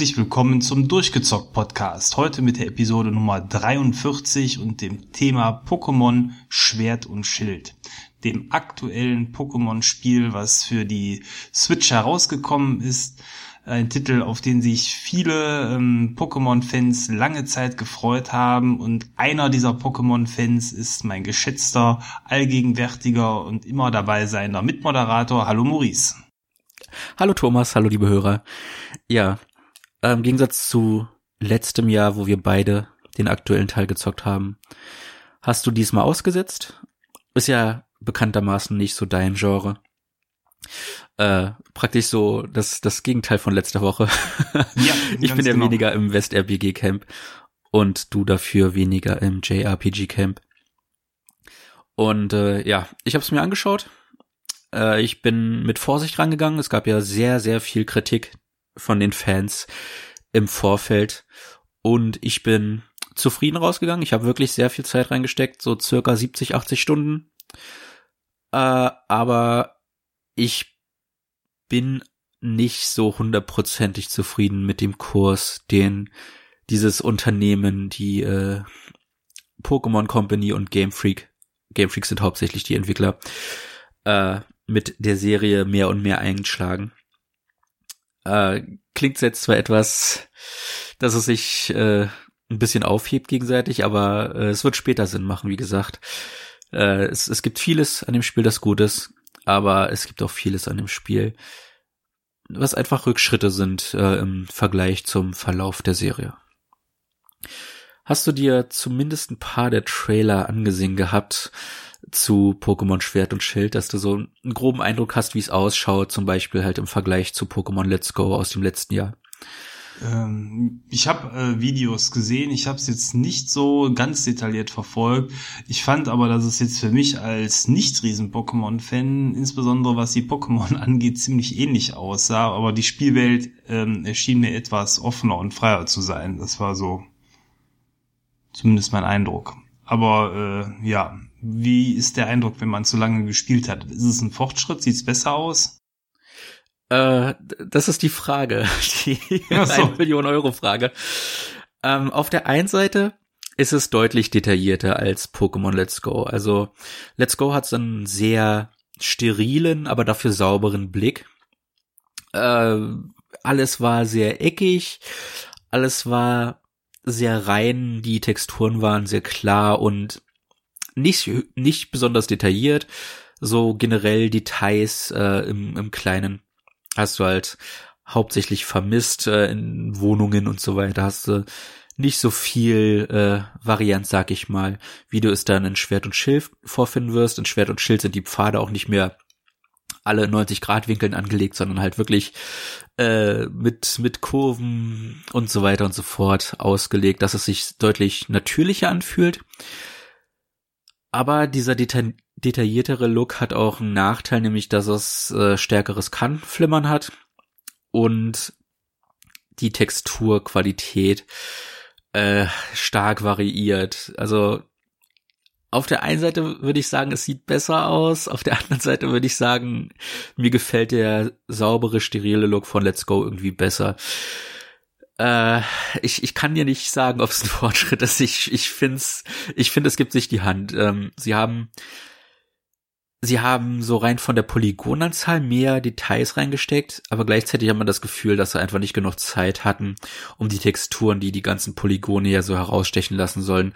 Herzlich willkommen zum Durchgezockt Podcast. Heute mit der Episode Nummer 43 und dem Thema Pokémon Schwert und Schild. Dem aktuellen Pokémon-Spiel, was für die Switch herausgekommen ist. Ein Titel, auf den sich viele ähm, Pokémon-Fans lange Zeit gefreut haben. Und einer dieser Pokémon-Fans ist mein geschätzter, allgegenwärtiger und immer dabei seiender Mitmoderator. Hallo Maurice. Hallo Thomas, hallo liebe Hörer. Ja, Im Gegensatz zu letztem Jahr, wo wir beide den aktuellen Teil gezockt haben, hast du diesmal ausgesetzt. Ist ja bekanntermaßen nicht so dein Genre. Äh, praktisch so das, das Gegenteil von letzter Woche. Ja, ich bin ja genau. weniger im West-RPG Camp und du dafür weniger im JRPG Camp. Und äh, ja, ich habe es mir angeschaut. Äh, ich bin mit Vorsicht rangegangen. Es gab ja sehr, sehr viel Kritik von den Fans im Vorfeld und ich bin zufrieden rausgegangen. Ich habe wirklich sehr viel Zeit reingesteckt, so circa 70, 80 Stunden. Äh, aber ich bin nicht so hundertprozentig zufrieden mit dem Kurs, den dieses Unternehmen, die äh, Pokémon Company und Game Freak, Game Freak sind hauptsächlich die Entwickler, äh, mit der Serie mehr und mehr eingeschlagen. Äh, klingt jetzt zwar etwas, dass es sich äh, ein bisschen aufhebt gegenseitig, aber äh, es wird später Sinn machen, wie gesagt. Äh, es, es gibt vieles an dem Spiel, das gut ist, aber es gibt auch vieles an dem Spiel, was einfach Rückschritte sind äh, im Vergleich zum Verlauf der Serie. Hast du dir zumindest ein paar der Trailer angesehen gehabt? Zu Pokémon Schwert und Schild, dass du so einen groben Eindruck hast, wie es ausschaut, zum Beispiel halt im Vergleich zu Pokémon Let's Go aus dem letzten Jahr. Ähm, ich habe äh, Videos gesehen, ich habe es jetzt nicht so ganz detailliert verfolgt. Ich fand aber, dass es jetzt für mich als Nicht-Riesen-Pokémon-Fan, insbesondere was die Pokémon angeht, ziemlich ähnlich aussah. Aber die Spielwelt ähm, erschien mir etwas offener und freier zu sein. Das war so zumindest mein Eindruck. Aber äh, ja, wie ist der Eindruck, wenn man zu lange gespielt hat? Ist es ein Fortschritt? Sieht es besser aus? Äh, das ist die Frage, die so. 1 Million Euro Frage. Ähm, auf der einen Seite ist es deutlich detaillierter als Pokémon Let's Go. Also Let's Go hat so einen sehr sterilen, aber dafür sauberen Blick. Äh, alles war sehr eckig, alles war sehr rein, die Texturen waren sehr klar und nicht, nicht besonders detailliert. So generell Details äh, im, im Kleinen hast du halt hauptsächlich vermisst äh, in Wohnungen und so weiter. Hast du nicht so viel äh, Variant, sag ich mal, wie du es dann in Schwert und Schild vorfinden wirst. In Schwert und Schild sind die Pfade auch nicht mehr alle 90 Grad Winkeln angelegt, sondern halt wirklich äh, mit mit Kurven und so weiter und so fort ausgelegt, dass es sich deutlich natürlicher anfühlt. Aber dieser deta detailliertere Look hat auch einen Nachteil, nämlich dass es äh, stärkeres Kannflimmern hat und die Texturqualität äh, stark variiert. Also auf der einen Seite würde ich sagen, es sieht besser aus, auf der anderen Seite würde ich sagen, mir gefällt der saubere, sterile Look von Let's Go irgendwie besser. Äh, ich, ich kann dir nicht sagen, ob es ein Fortschritt ist. Ich, ich finde, ich finde, es gibt sich die Hand. Ähm, sie haben, sie haben so rein von der Polygonanzahl mehr Details reingesteckt, aber gleichzeitig hat man das Gefühl, dass sie einfach nicht genug Zeit hatten, um die Texturen, die die ganzen Polygone ja so herausstechen lassen sollen,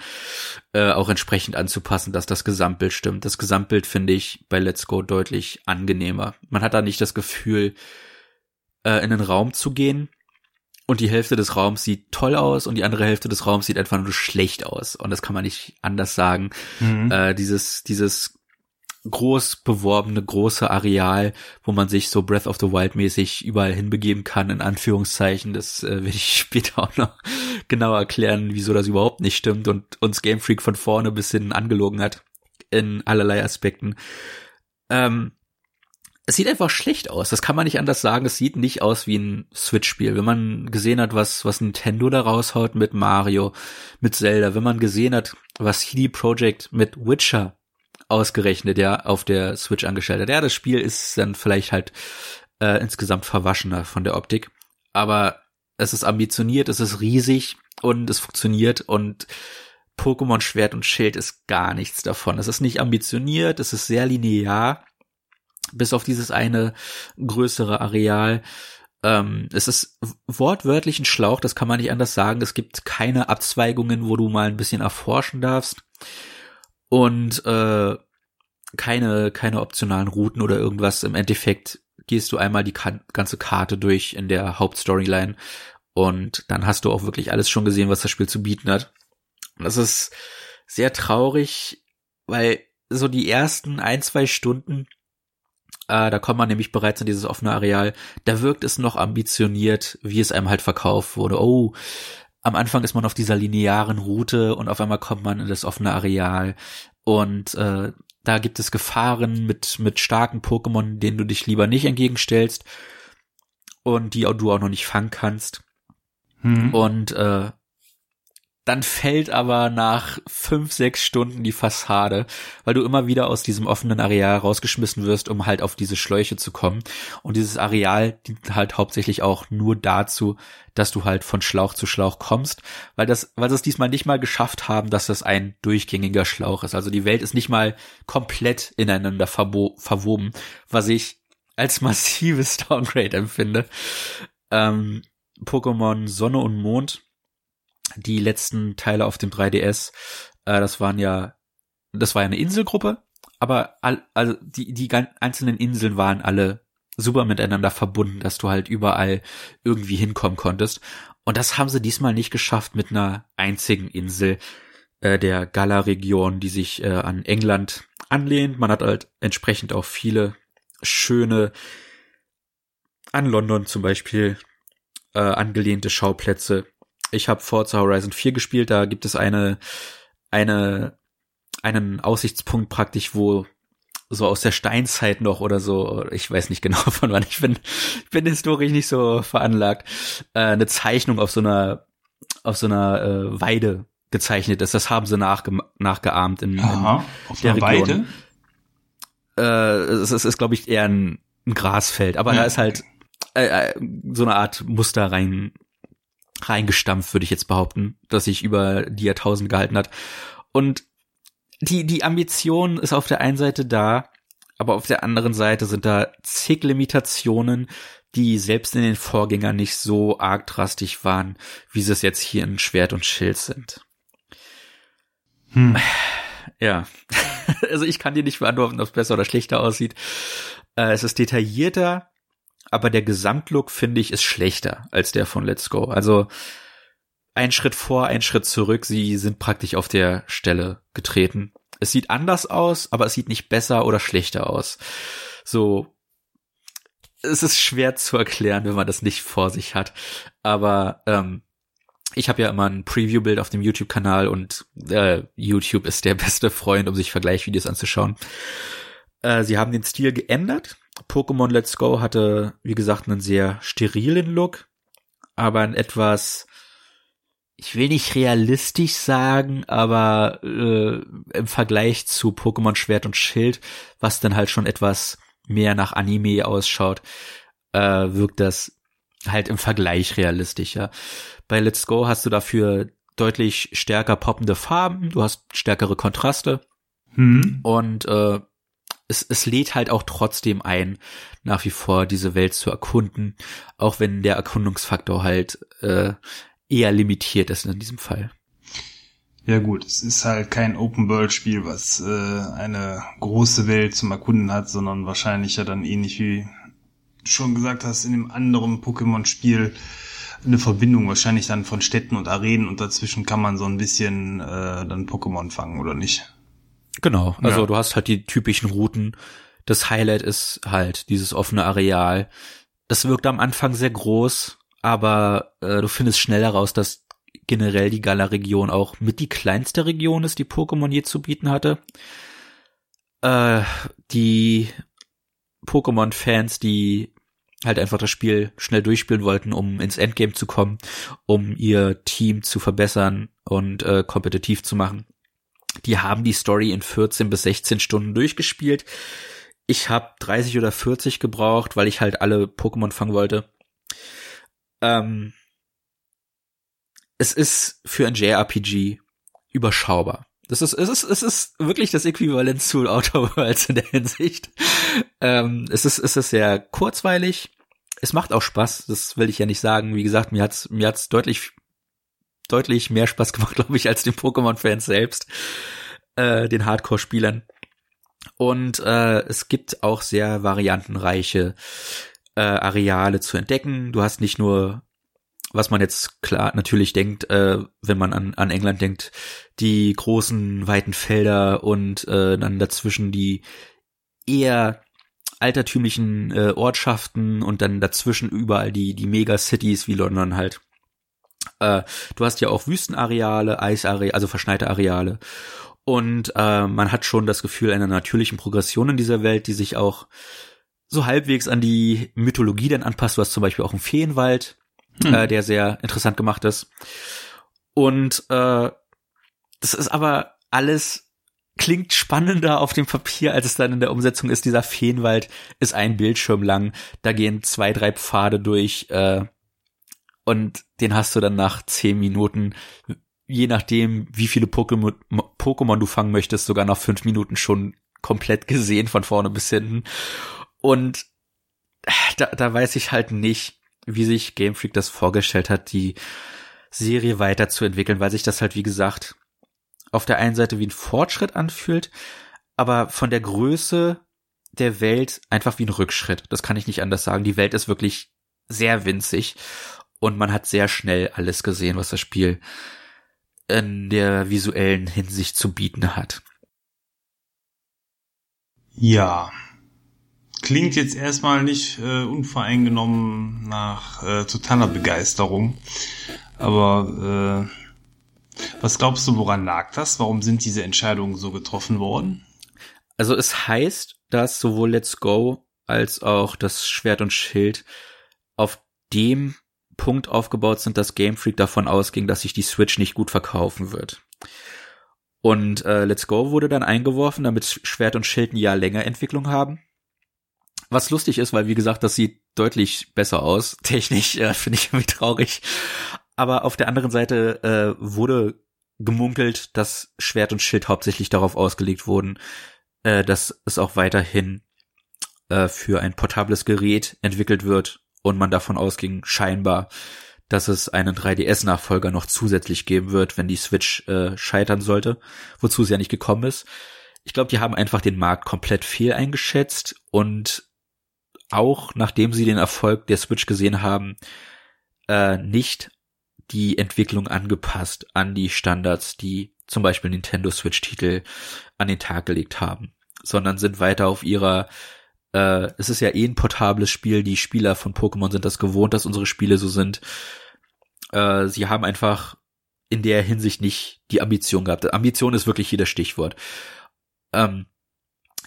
äh, auch entsprechend anzupassen, dass das Gesamtbild stimmt. Das Gesamtbild finde ich bei Let's Go deutlich angenehmer. Man hat da nicht das Gefühl, äh, in den Raum zu gehen und die Hälfte des Raums sieht toll aus und die andere Hälfte des Raums sieht einfach nur schlecht aus. Und das kann man nicht anders sagen. Mhm. Äh, dieses, dieses groß beworbene große Areal, wo man sich so Breath of the Wild mäßig überall hinbegeben kann, in Anführungszeichen. Das äh, werde ich später auch noch genau erklären, wieso das überhaupt nicht stimmt und uns Game Freak von vorne bis hin angelogen hat in allerlei Aspekten. Ähm, es sieht einfach schlecht aus. Das kann man nicht anders sagen. Es sieht nicht aus wie ein Switch-Spiel. Wenn man gesehen hat, was, was Nintendo da raushaut mit Mario, mit Zelda, wenn man gesehen hat, was CD Projekt mit Witcher ausgerechnet ja auf der Switch angestellt hat. Ja, das Spiel ist dann vielleicht halt äh, insgesamt verwaschener von der Optik. Aber es ist ambitioniert, es ist riesig und es funktioniert und Pokémon Schwert und Schild ist gar nichts davon. Es ist nicht ambitioniert, es ist sehr linear, bis auf dieses eine größere Areal. Ähm, es ist wortwörtlich ein Schlauch, das kann man nicht anders sagen. Es gibt keine Abzweigungen, wo du mal ein bisschen erforschen darfst. Und äh, keine, keine optionalen Routen oder irgendwas. Im Endeffekt gehst du einmal die ganze Karte durch in der Hauptstoryline und dann hast du auch wirklich alles schon gesehen, was das Spiel zu bieten hat. Das ist sehr traurig, weil so die ersten ein, zwei Stunden, äh, da kommt man nämlich bereits in dieses offene Areal, da wirkt es noch ambitioniert, wie es einem halt verkauft wurde. Oh, am Anfang ist man auf dieser linearen Route und auf einmal kommt man in das offene Areal und äh, da gibt es Gefahren mit, mit starken Pokémon, denen du dich lieber nicht entgegenstellst und die du auch noch nicht fangen kannst. Mhm. Und äh, dann fällt aber nach fünf, sechs Stunden die Fassade, weil du immer wieder aus diesem offenen Areal rausgeschmissen wirst, um halt auf diese Schläuche zu kommen. Und dieses Areal dient halt hauptsächlich auch nur dazu, dass du halt von Schlauch zu Schlauch kommst, weil das, weil sie es diesmal nicht mal geschafft haben, dass das ein durchgängiger Schlauch ist. Also die Welt ist nicht mal komplett ineinander verwoben, was ich als massives Downgrade empfinde. Ähm, Pokémon Sonne und Mond die letzten Teile auf dem 3DS, äh, das waren ja, das war ja eine Inselgruppe, aber all, also die, die einzelnen Inseln waren alle super miteinander verbunden, dass du halt überall irgendwie hinkommen konntest. Und das haben sie diesmal nicht geschafft mit einer einzigen Insel äh, der Gala-Region, die sich äh, an England anlehnt. Man hat halt entsprechend auch viele schöne an London zum Beispiel äh, angelehnte Schauplätze ich habe Forza Horizon 4 gespielt, da gibt es eine, eine, einen Aussichtspunkt praktisch, wo so aus der Steinzeit noch oder so, ich weiß nicht genau von wann, ich bin, ich bin historisch nicht so veranlagt, äh, eine Zeichnung auf so einer, auf so einer äh, Weide gezeichnet ist. Das haben sie nachge nachgeahmt in, Aha, in auf der Region. Weide? Äh, es ist, ist glaube ich, eher ein, ein Grasfeld, aber ja. da ist halt äh, äh, so eine Art Muster rein reingestampft, würde ich jetzt behaupten, dass sich über die Jahrtausend gehalten hat. Und die, die Ambition ist auf der einen Seite da, aber auf der anderen Seite sind da zig Limitationen, die selbst in den Vorgängern nicht so arg drastisch waren, wie sie es jetzt hier in Schwert und Schild sind. Hm. Ja, also ich kann dir nicht beantworten, ob es besser oder schlechter aussieht. Äh, es ist detaillierter, aber der Gesamtlook finde ich ist schlechter als der von Let's Go. Also ein Schritt vor, ein Schritt zurück. Sie sind praktisch auf der Stelle getreten. Es sieht anders aus, aber es sieht nicht besser oder schlechter aus. So, es ist schwer zu erklären, wenn man das nicht vor sich hat. Aber ähm, ich habe ja immer ein Preview-Bild auf dem YouTube-Kanal und äh, YouTube ist der beste Freund, um sich Vergleichvideos anzuschauen. Äh, sie haben den Stil geändert Pokémon Let's Go hatte, wie gesagt, einen sehr sterilen Look, aber ein etwas, ich will nicht realistisch sagen, aber äh, im Vergleich zu Pokémon Schwert und Schild, was dann halt schon etwas mehr nach Anime ausschaut, äh, wirkt das halt im Vergleich realistischer. Bei Let's Go hast du dafür deutlich stärker poppende Farben, du hast stärkere Kontraste hm. und äh, es, es lädt halt auch trotzdem ein, nach wie vor diese Welt zu erkunden, auch wenn der Erkundungsfaktor halt äh, eher limitiert ist in diesem Fall. Ja gut, es ist halt kein Open-World-Spiel, was äh, eine große Welt zum Erkunden hat, sondern wahrscheinlich ja dann ähnlich wie schon gesagt hast, in dem anderen Pokémon-Spiel eine Verbindung wahrscheinlich dann von Städten und Arenen und dazwischen kann man so ein bisschen äh, dann Pokémon fangen, oder nicht? Genau, also ja. du hast halt die typischen Routen. Das Highlight ist halt dieses offene Areal. Es wirkt am Anfang sehr groß, aber äh, du findest schnell heraus, dass generell die Gala-Region auch mit die kleinste Region ist, die Pokémon je zu bieten hatte. Äh, die Pokémon-Fans, die halt einfach das Spiel schnell durchspielen wollten, um ins Endgame zu kommen, um ihr Team zu verbessern und äh, kompetitiv zu machen, die haben die Story in 14 bis 16 Stunden durchgespielt. Ich habe 30 oder 40 gebraucht, weil ich halt alle Pokémon fangen wollte. Ähm, es ist für ein JRPG überschaubar. Das ist, es ist, es ist wirklich das Äquivalent zu Outer Worlds in der Hinsicht. Ähm, es ist, es ist sehr kurzweilig. Es macht auch Spaß. Das will ich ja nicht sagen. Wie gesagt, mir hat's, mir hat's deutlich, deutlich mehr Spaß gemacht, glaube ich, als den Pokémon-Fans selbst, äh, den Hardcore-Spielern. Und äh, es gibt auch sehr variantenreiche äh, Areale zu entdecken. Du hast nicht nur was man jetzt klar natürlich denkt, äh, wenn man an, an England denkt, die großen weiten Felder und äh, dann dazwischen die eher altertümlichen äh, Ortschaften und dann dazwischen überall die die Megacities wie London halt. Äh, du hast ja auch Wüstenareale, Eisareale, also verschneite Areale. Und äh, man hat schon das Gefühl einer natürlichen Progression in dieser Welt, die sich auch so halbwegs an die Mythologie dann anpasst. Du hast zum Beispiel auch einen Feenwald, hm. äh, der sehr interessant gemacht ist. Und äh, das ist aber alles klingt spannender auf dem Papier, als es dann in der Umsetzung ist. Dieser Feenwald ist ein Bildschirm lang, da gehen zwei, drei Pfade durch äh, und den hast du dann nach zehn Minuten, je nachdem, wie viele Pokémon, du fangen möchtest, sogar nach fünf Minuten schon komplett gesehen von vorne bis hinten. Und da, da weiß ich halt nicht, wie sich Game Freak das vorgestellt hat, die Serie weiterzuentwickeln, weil sich das halt, wie gesagt, auf der einen Seite wie ein Fortschritt anfühlt, aber von der Größe der Welt einfach wie ein Rückschritt. Das kann ich nicht anders sagen. Die Welt ist wirklich sehr winzig und man hat sehr schnell alles gesehen, was das Spiel in der visuellen Hinsicht zu bieten hat. Ja, klingt jetzt erstmal nicht äh, unvoreingenommen nach äh, totaler Begeisterung. Aber äh, was glaubst du, woran lag das? Warum sind diese Entscheidungen so getroffen worden? Also es heißt, dass sowohl Let's Go als auch das Schwert und Schild auf dem Punkt aufgebaut sind, dass Game Freak davon ausging, dass sich die Switch nicht gut verkaufen wird. Und äh, Let's Go wurde dann eingeworfen, damit Schwert und Schild ein Jahr länger Entwicklung haben. Was lustig ist, weil wie gesagt, das sieht deutlich besser aus. Technisch äh, finde ich irgendwie traurig. Aber auf der anderen Seite äh, wurde gemunkelt, dass Schwert und Schild hauptsächlich darauf ausgelegt wurden, äh, dass es auch weiterhin äh, für ein portables Gerät entwickelt wird und man davon ausging, scheinbar, dass es einen 3DS-Nachfolger noch zusätzlich geben wird, wenn die Switch äh, scheitern sollte, wozu es ja nicht gekommen ist. Ich glaube, die haben einfach den Markt komplett fehl eingeschätzt und auch nachdem sie den Erfolg der Switch gesehen haben, äh, nicht die Entwicklung angepasst an die Standards, die zum Beispiel Nintendo Switch-Titel an den Tag gelegt haben, sondern sind weiter auf ihrer äh, es ist ja eh ein portables Spiel, die Spieler von Pokémon sind das gewohnt, dass unsere Spiele so sind. Äh, sie haben einfach in der Hinsicht nicht die Ambition gehabt. Ambition ist wirklich hier das Stichwort. Ähm,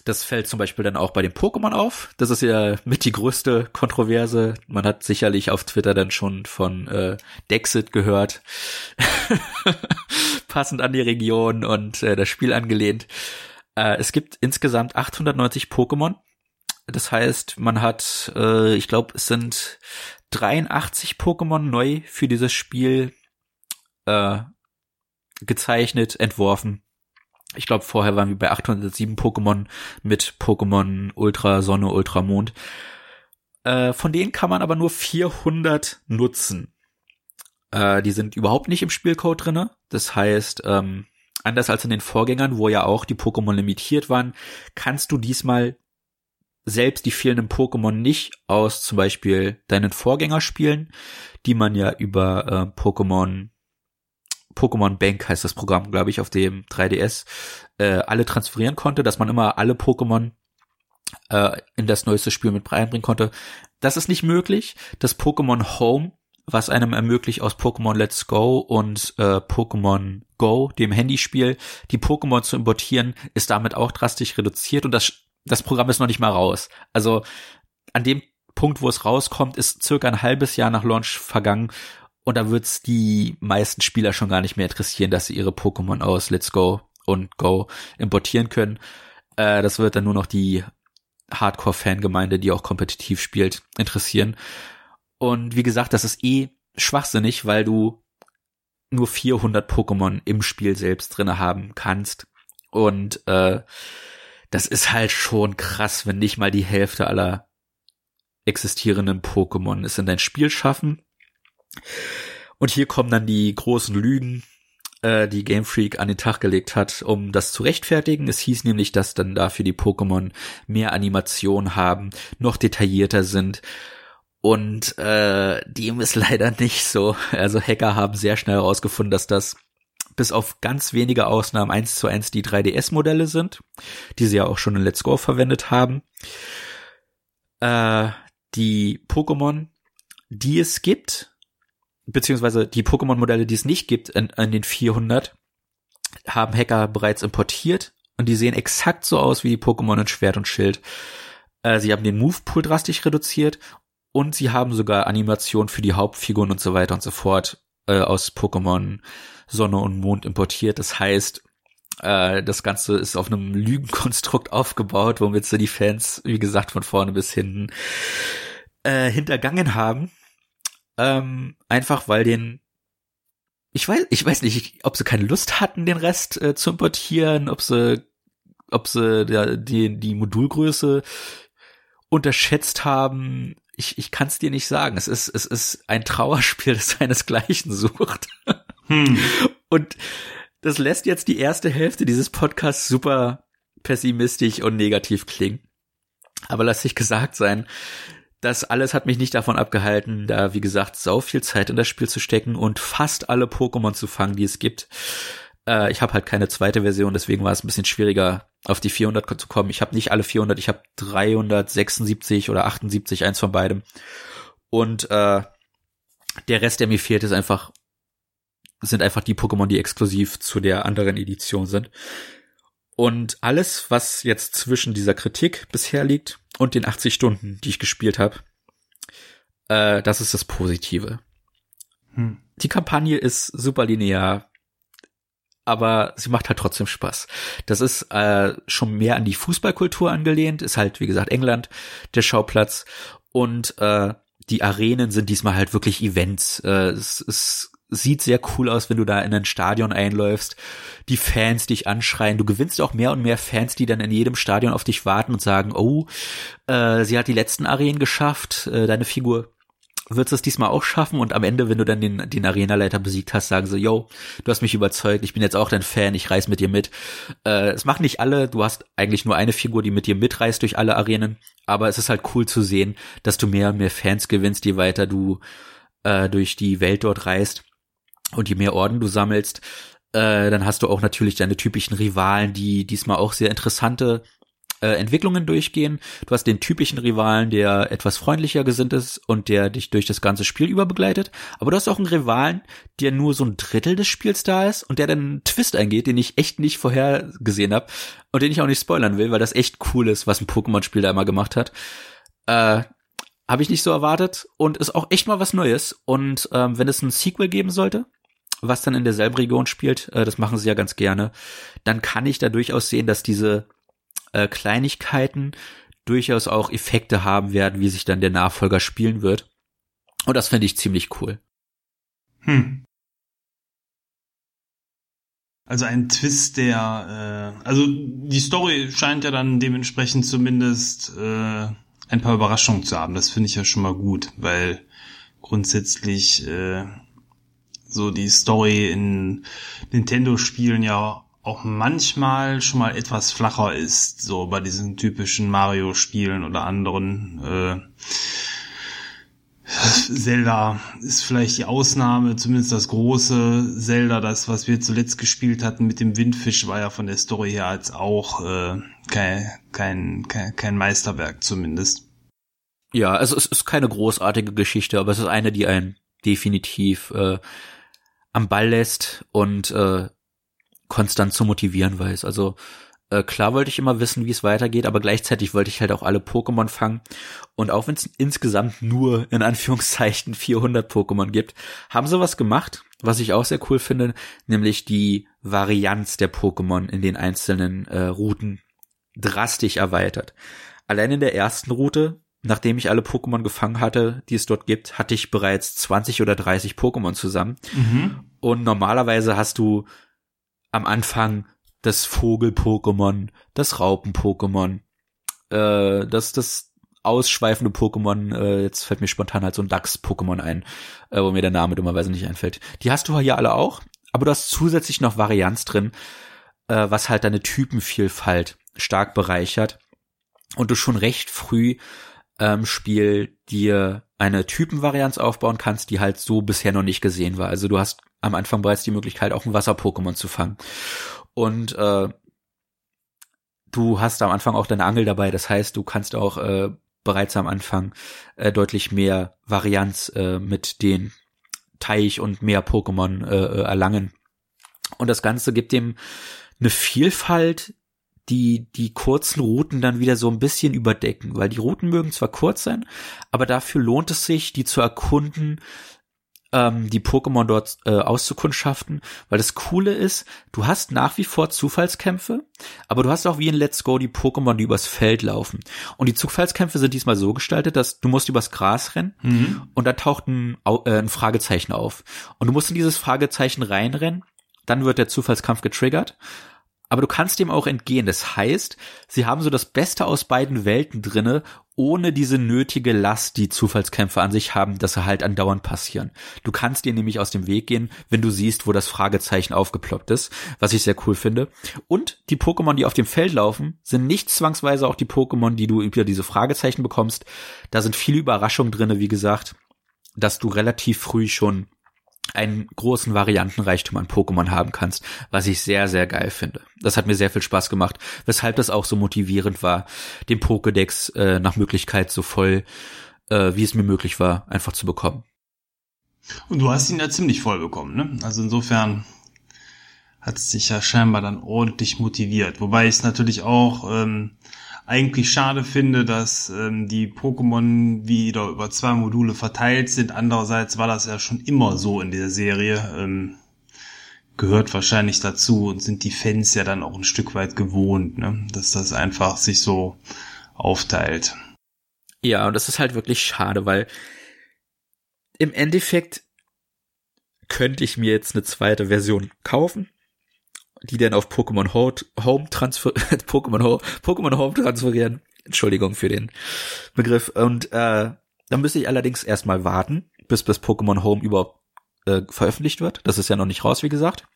das fällt zum Beispiel dann auch bei den Pokémon auf. Das ist ja mit die größte Kontroverse. Man hat sicherlich auf Twitter dann schon von äh, Dexit gehört. Passend an die Region und äh, das Spiel angelehnt. Äh, es gibt insgesamt 890 Pokémon. Das heißt, man hat, äh, ich glaube, es sind 83 Pokémon neu für dieses Spiel äh, gezeichnet, entworfen ich glaube, vorher waren wir bei 807 Pokémon mit Pokémon Ultra Sonne, Ultra Mond. Äh, von denen kann man aber nur 400 nutzen. Äh, die sind überhaupt nicht im Spielcode drinne. Das heißt, ähm, anders als in den Vorgängern, wo ja auch die Pokémon limitiert waren, kannst du diesmal selbst die fehlenden Pokémon nicht aus zum Beispiel deinen Vorgänger spielen, die man ja über äh, Pokémon Pokémon Bank heißt das Programm, glaube ich, auf dem 3DS, äh, alle transferieren konnte, dass man immer alle Pokémon äh, in das neueste Spiel mit reinbringen konnte. Das ist nicht möglich. Das Pokémon Home, was einem ermöglicht, aus Pokémon Let's Go und äh, Pokémon Go, dem Handyspiel, die Pokémon zu importieren, ist damit auch drastisch reduziert und das, das Programm ist noch nicht mal raus. Also an dem Punkt, wo es rauskommt, ist circa ein halbes Jahr nach Launch vergangen und da wird's die meisten Spieler schon gar nicht mehr interessieren, dass sie ihre Pokémon aus Let's Go und Go importieren können. Äh, das wird dann nur noch die Hardcore-Fangemeinde, die auch kompetitiv spielt, interessieren. Und wie gesagt, das ist eh schwachsinnig, weil du nur 400 Pokémon im Spiel selbst drinne haben kannst. Und äh, das ist halt schon krass, wenn nicht mal die Hälfte aller existierenden Pokémon es in dein Spiel schaffen. Und hier kommen dann die großen Lügen, äh, die Game Freak an den Tag gelegt hat, um das zu rechtfertigen. Es hieß nämlich, dass dann dafür die Pokémon mehr Animation haben, noch detaillierter sind. Und äh, dem ist leider nicht so. Also Hacker haben sehr schnell herausgefunden, dass das bis auf ganz wenige Ausnahmen eins zu eins die 3DS-Modelle sind, die sie ja auch schon in Let's Go verwendet haben. Äh, die Pokémon, die es gibt, beziehungsweise die Pokémon-Modelle, die es nicht gibt in, in den 400, haben Hacker bereits importiert und die sehen exakt so aus wie die Pokémon in Schwert und Schild. Äh, sie haben den Move-Pool drastisch reduziert und sie haben sogar Animationen für die Hauptfiguren und so weiter und so fort äh, aus Pokémon Sonne und Mond importiert. Das heißt, äh, das Ganze ist auf einem Lügenkonstrukt aufgebaut, womit sie die Fans, wie gesagt, von vorne bis hinten äh, hintergangen haben. Ähm, einfach weil den ich weiß, ich weiß nicht, ob sie keine Lust hatten, den Rest äh, zu importieren, ob sie, ob sie der, die, die Modulgröße unterschätzt haben. Ich, ich kann es dir nicht sagen. Es ist, es ist ein Trauerspiel, das seinesgleichen sucht. Hm. Und das lässt jetzt die erste Hälfte dieses Podcasts super pessimistisch und negativ klingen. Aber lass sich gesagt sein, das alles hat mich nicht davon abgehalten, da wie gesagt sau viel Zeit in das Spiel zu stecken und fast alle Pokémon zu fangen, die es gibt. Äh, ich habe halt keine zweite Version, deswegen war es ein bisschen schwieriger, auf die 400 zu kommen. Ich habe nicht alle 400, ich habe 376 oder 78, eins von beidem. Und äh, der Rest, der mir fehlt, ist einfach sind einfach die Pokémon, die exklusiv zu der anderen Edition sind. Und alles, was jetzt zwischen dieser Kritik bisher liegt und den 80 Stunden, die ich gespielt habe, äh, das ist das Positive. Hm. Die Kampagne ist super linear, aber sie macht halt trotzdem Spaß. Das ist äh, schon mehr an die Fußballkultur angelehnt, ist halt, wie gesagt, England der Schauplatz und äh, die Arenen sind diesmal halt wirklich Events. Äh, es, es sieht sehr cool aus, wenn du da in ein Stadion einläufst, die Fans dich anschreien. Du gewinnst auch mehr und mehr Fans, die dann in jedem Stadion auf dich warten und sagen, oh, äh, sie hat die letzten Arenen geschafft, äh, deine Figur wird es diesmal auch schaffen und am Ende, wenn du dann den, den Arenaleiter besiegt hast, sagen sie, yo, du hast mich überzeugt, ich bin jetzt auch dein Fan, ich reise mit dir mit. Äh, es machen nicht alle, du hast eigentlich nur eine Figur, die mit dir mitreist durch alle Arenen, aber es ist halt cool zu sehen, dass du mehr und mehr Fans gewinnst, je weiter du äh, durch die Welt dort reist. Und je mehr Orden du sammelst, äh, dann hast du auch natürlich deine typischen Rivalen, die diesmal auch sehr interessante äh, Entwicklungen durchgehen. Du hast den typischen Rivalen, der etwas freundlicher gesinnt ist und der dich durch das ganze Spiel über begleitet. Aber du hast auch einen Rivalen, der nur so ein Drittel des Spiels da ist und der dann einen Twist eingeht, den ich echt nicht vorhergesehen habe und den ich auch nicht spoilern will, weil das echt cool ist, was ein Pokémon-Spiel da immer gemacht hat. Äh, habe ich nicht so erwartet und ist auch echt mal was Neues. Und ähm, wenn es ein Sequel geben sollte, was dann in derselben Region spielt, äh, das machen sie ja ganz gerne, dann kann ich da durchaus sehen, dass diese äh, Kleinigkeiten durchaus auch Effekte haben werden, wie sich dann der Nachfolger spielen wird. Und das finde ich ziemlich cool. Hm. Also ein Twist, der, äh, also die Story scheint ja dann dementsprechend zumindest äh, ein paar Überraschungen zu haben. Das finde ich ja schon mal gut, weil grundsätzlich äh, so die Story in Nintendo-Spielen ja auch manchmal schon mal etwas flacher ist, so bei diesen typischen Mario-Spielen oder anderen. Äh, Zelda ist vielleicht die Ausnahme, zumindest das große Zelda, das, was wir zuletzt gespielt hatten mit dem Windfisch, war ja von der Story her als auch äh, kein, kein, kein, kein Meisterwerk zumindest. Ja, also es ist keine großartige Geschichte, aber es ist eine, die einen definitiv äh, am Ball lässt und äh, konstant zu motivieren weiß. Also äh, klar wollte ich immer wissen, wie es weitergeht, aber gleichzeitig wollte ich halt auch alle Pokémon fangen. Und auch wenn es insgesamt nur in Anführungszeichen 400 Pokémon gibt, haben sie was gemacht, was ich auch sehr cool finde, nämlich die Varianz der Pokémon in den einzelnen äh, Routen drastisch erweitert. Allein in der ersten Route nachdem ich alle Pokémon gefangen hatte, die es dort gibt, hatte ich bereits 20 oder 30 Pokémon zusammen. Mhm. Und normalerweise hast du am Anfang das Vogel-Pokémon, das Raupen-Pokémon, äh, das, das ausschweifende Pokémon, äh, jetzt fällt mir spontan halt so ein Dachs-Pokémon ein, äh, wo mir der Name dummerweise nicht einfällt. Die hast du hier alle auch, aber du hast zusätzlich noch Varianz drin, äh, was halt deine Typenvielfalt stark bereichert und du schon recht früh ähm, Spiel dir eine Typenvarianz aufbauen kannst, die halt so bisher noch nicht gesehen war. Also du hast am Anfang bereits die Möglichkeit, auch ein Wasser-Pokémon zu fangen. Und äh, du hast am Anfang auch deine Angel dabei, das heißt, du kannst auch äh, bereits am Anfang äh, deutlich mehr Varianz äh, mit den Teich und mehr Pokémon äh, erlangen. Und das Ganze gibt dem eine Vielfalt, die die kurzen Routen dann wieder so ein bisschen überdecken, weil die Routen mögen zwar kurz sein, aber dafür lohnt es sich, die zu erkunden, ähm, die Pokémon dort äh, auszukundschaften, weil das Coole ist, du hast nach wie vor Zufallskämpfe, aber du hast auch wie in Let's Go die Pokémon, die übers Feld laufen. Und die Zufallskämpfe sind diesmal so gestaltet, dass du musst übers Gras rennen mhm. und da taucht ein, äh, ein Fragezeichen auf. Und du musst in dieses Fragezeichen reinrennen, dann wird der Zufallskampf getriggert aber du kannst dem auch entgehen. Das heißt, sie haben so das Beste aus beiden Welten drinne, ohne diese nötige Last, die Zufallskämpfe an sich haben, dass sie halt andauernd passieren. Du kannst dir nämlich aus dem Weg gehen, wenn du siehst, wo das Fragezeichen aufgeploppt ist, was ich sehr cool finde. Und die Pokémon, die auf dem Feld laufen, sind nicht zwangsweise auch die Pokémon, die du über diese Fragezeichen bekommst. Da sind viele Überraschungen drinne, wie gesagt, dass du relativ früh schon einen großen Variantenreichtum an Pokémon haben kannst, was ich sehr, sehr geil finde. Das hat mir sehr viel Spaß gemacht, weshalb das auch so motivierend war, den Pokédex äh, nach Möglichkeit so voll, äh, wie es mir möglich war, einfach zu bekommen. Und du hast ihn ja ziemlich voll bekommen, ne? Also insofern hat es sich ja scheinbar dann ordentlich motiviert. Wobei ich es natürlich auch ähm, eigentlich schade finde, dass ähm, die Pokémon wieder über zwei Module verteilt sind. Andererseits war das ja schon immer so in der Serie. Ähm, gehört wahrscheinlich dazu und sind die Fans ja dann auch ein Stück weit gewohnt, ne? dass das einfach sich so aufteilt. Ja, und das ist halt wirklich schade, weil im Endeffekt könnte ich mir jetzt eine zweite Version kaufen die dann auf Pokémon Home transfer Pokémon Home, Pokémon Home transferieren. Entschuldigung für den Begriff. Und äh, dann müsste ich allerdings erstmal warten, bis das Pokémon Home überhaupt äh, veröffentlicht wird. Das ist ja noch nicht raus, wie gesagt.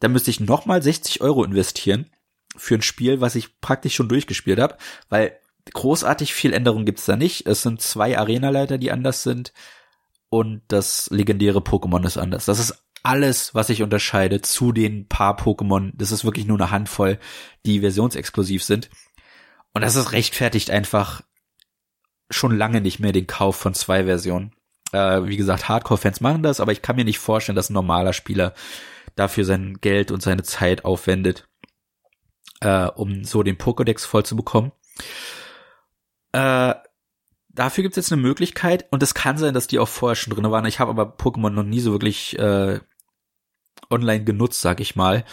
Dann müsste ich nochmal 60 Euro investieren für ein Spiel, was ich praktisch schon durchgespielt habe, weil großartig viel Änderung gibt's da nicht. Es sind zwei Arenaleiter, die anders sind und das legendäre Pokémon ist anders. Das ist alles, was sich unterscheidet zu den paar Pokémon. Das ist wirklich nur eine Handvoll, die versionsexklusiv sind. Und das ist rechtfertigt einfach schon lange nicht mehr den Kauf von zwei Versionen. Äh, wie gesagt, Hardcore-Fans machen das, aber ich kann mir nicht vorstellen, dass ein normaler Spieler dafür sein Geld und seine Zeit aufwendet, äh, um so den Pokédex voll zu bekommen. Äh, dafür gibt es jetzt eine Möglichkeit und es kann sein, dass die auch vorher schon drin waren. Ich habe aber Pokémon noch nie so wirklich äh, online genutzt, sag ich mal.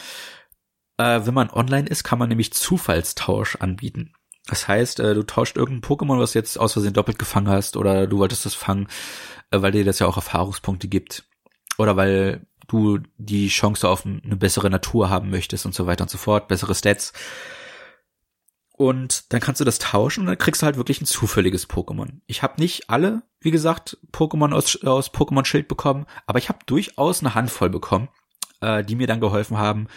Äh, wenn man online ist, kann man nämlich Zufallstausch anbieten. Das heißt, äh, du tauscht irgendein Pokémon, was jetzt aus Versehen doppelt gefangen hast, oder du wolltest das fangen, äh, weil dir das ja auch Erfahrungspunkte gibt. Oder weil du die Chance auf eine bessere Natur haben möchtest und so weiter und so fort, bessere Stats. Und dann kannst du das tauschen und dann kriegst du halt wirklich ein zufälliges Pokémon. Ich habe nicht alle, wie gesagt, Pokémon aus, aus Pokémon Schild bekommen, aber ich habe durchaus eine Handvoll bekommen, äh, die mir dann geholfen haben,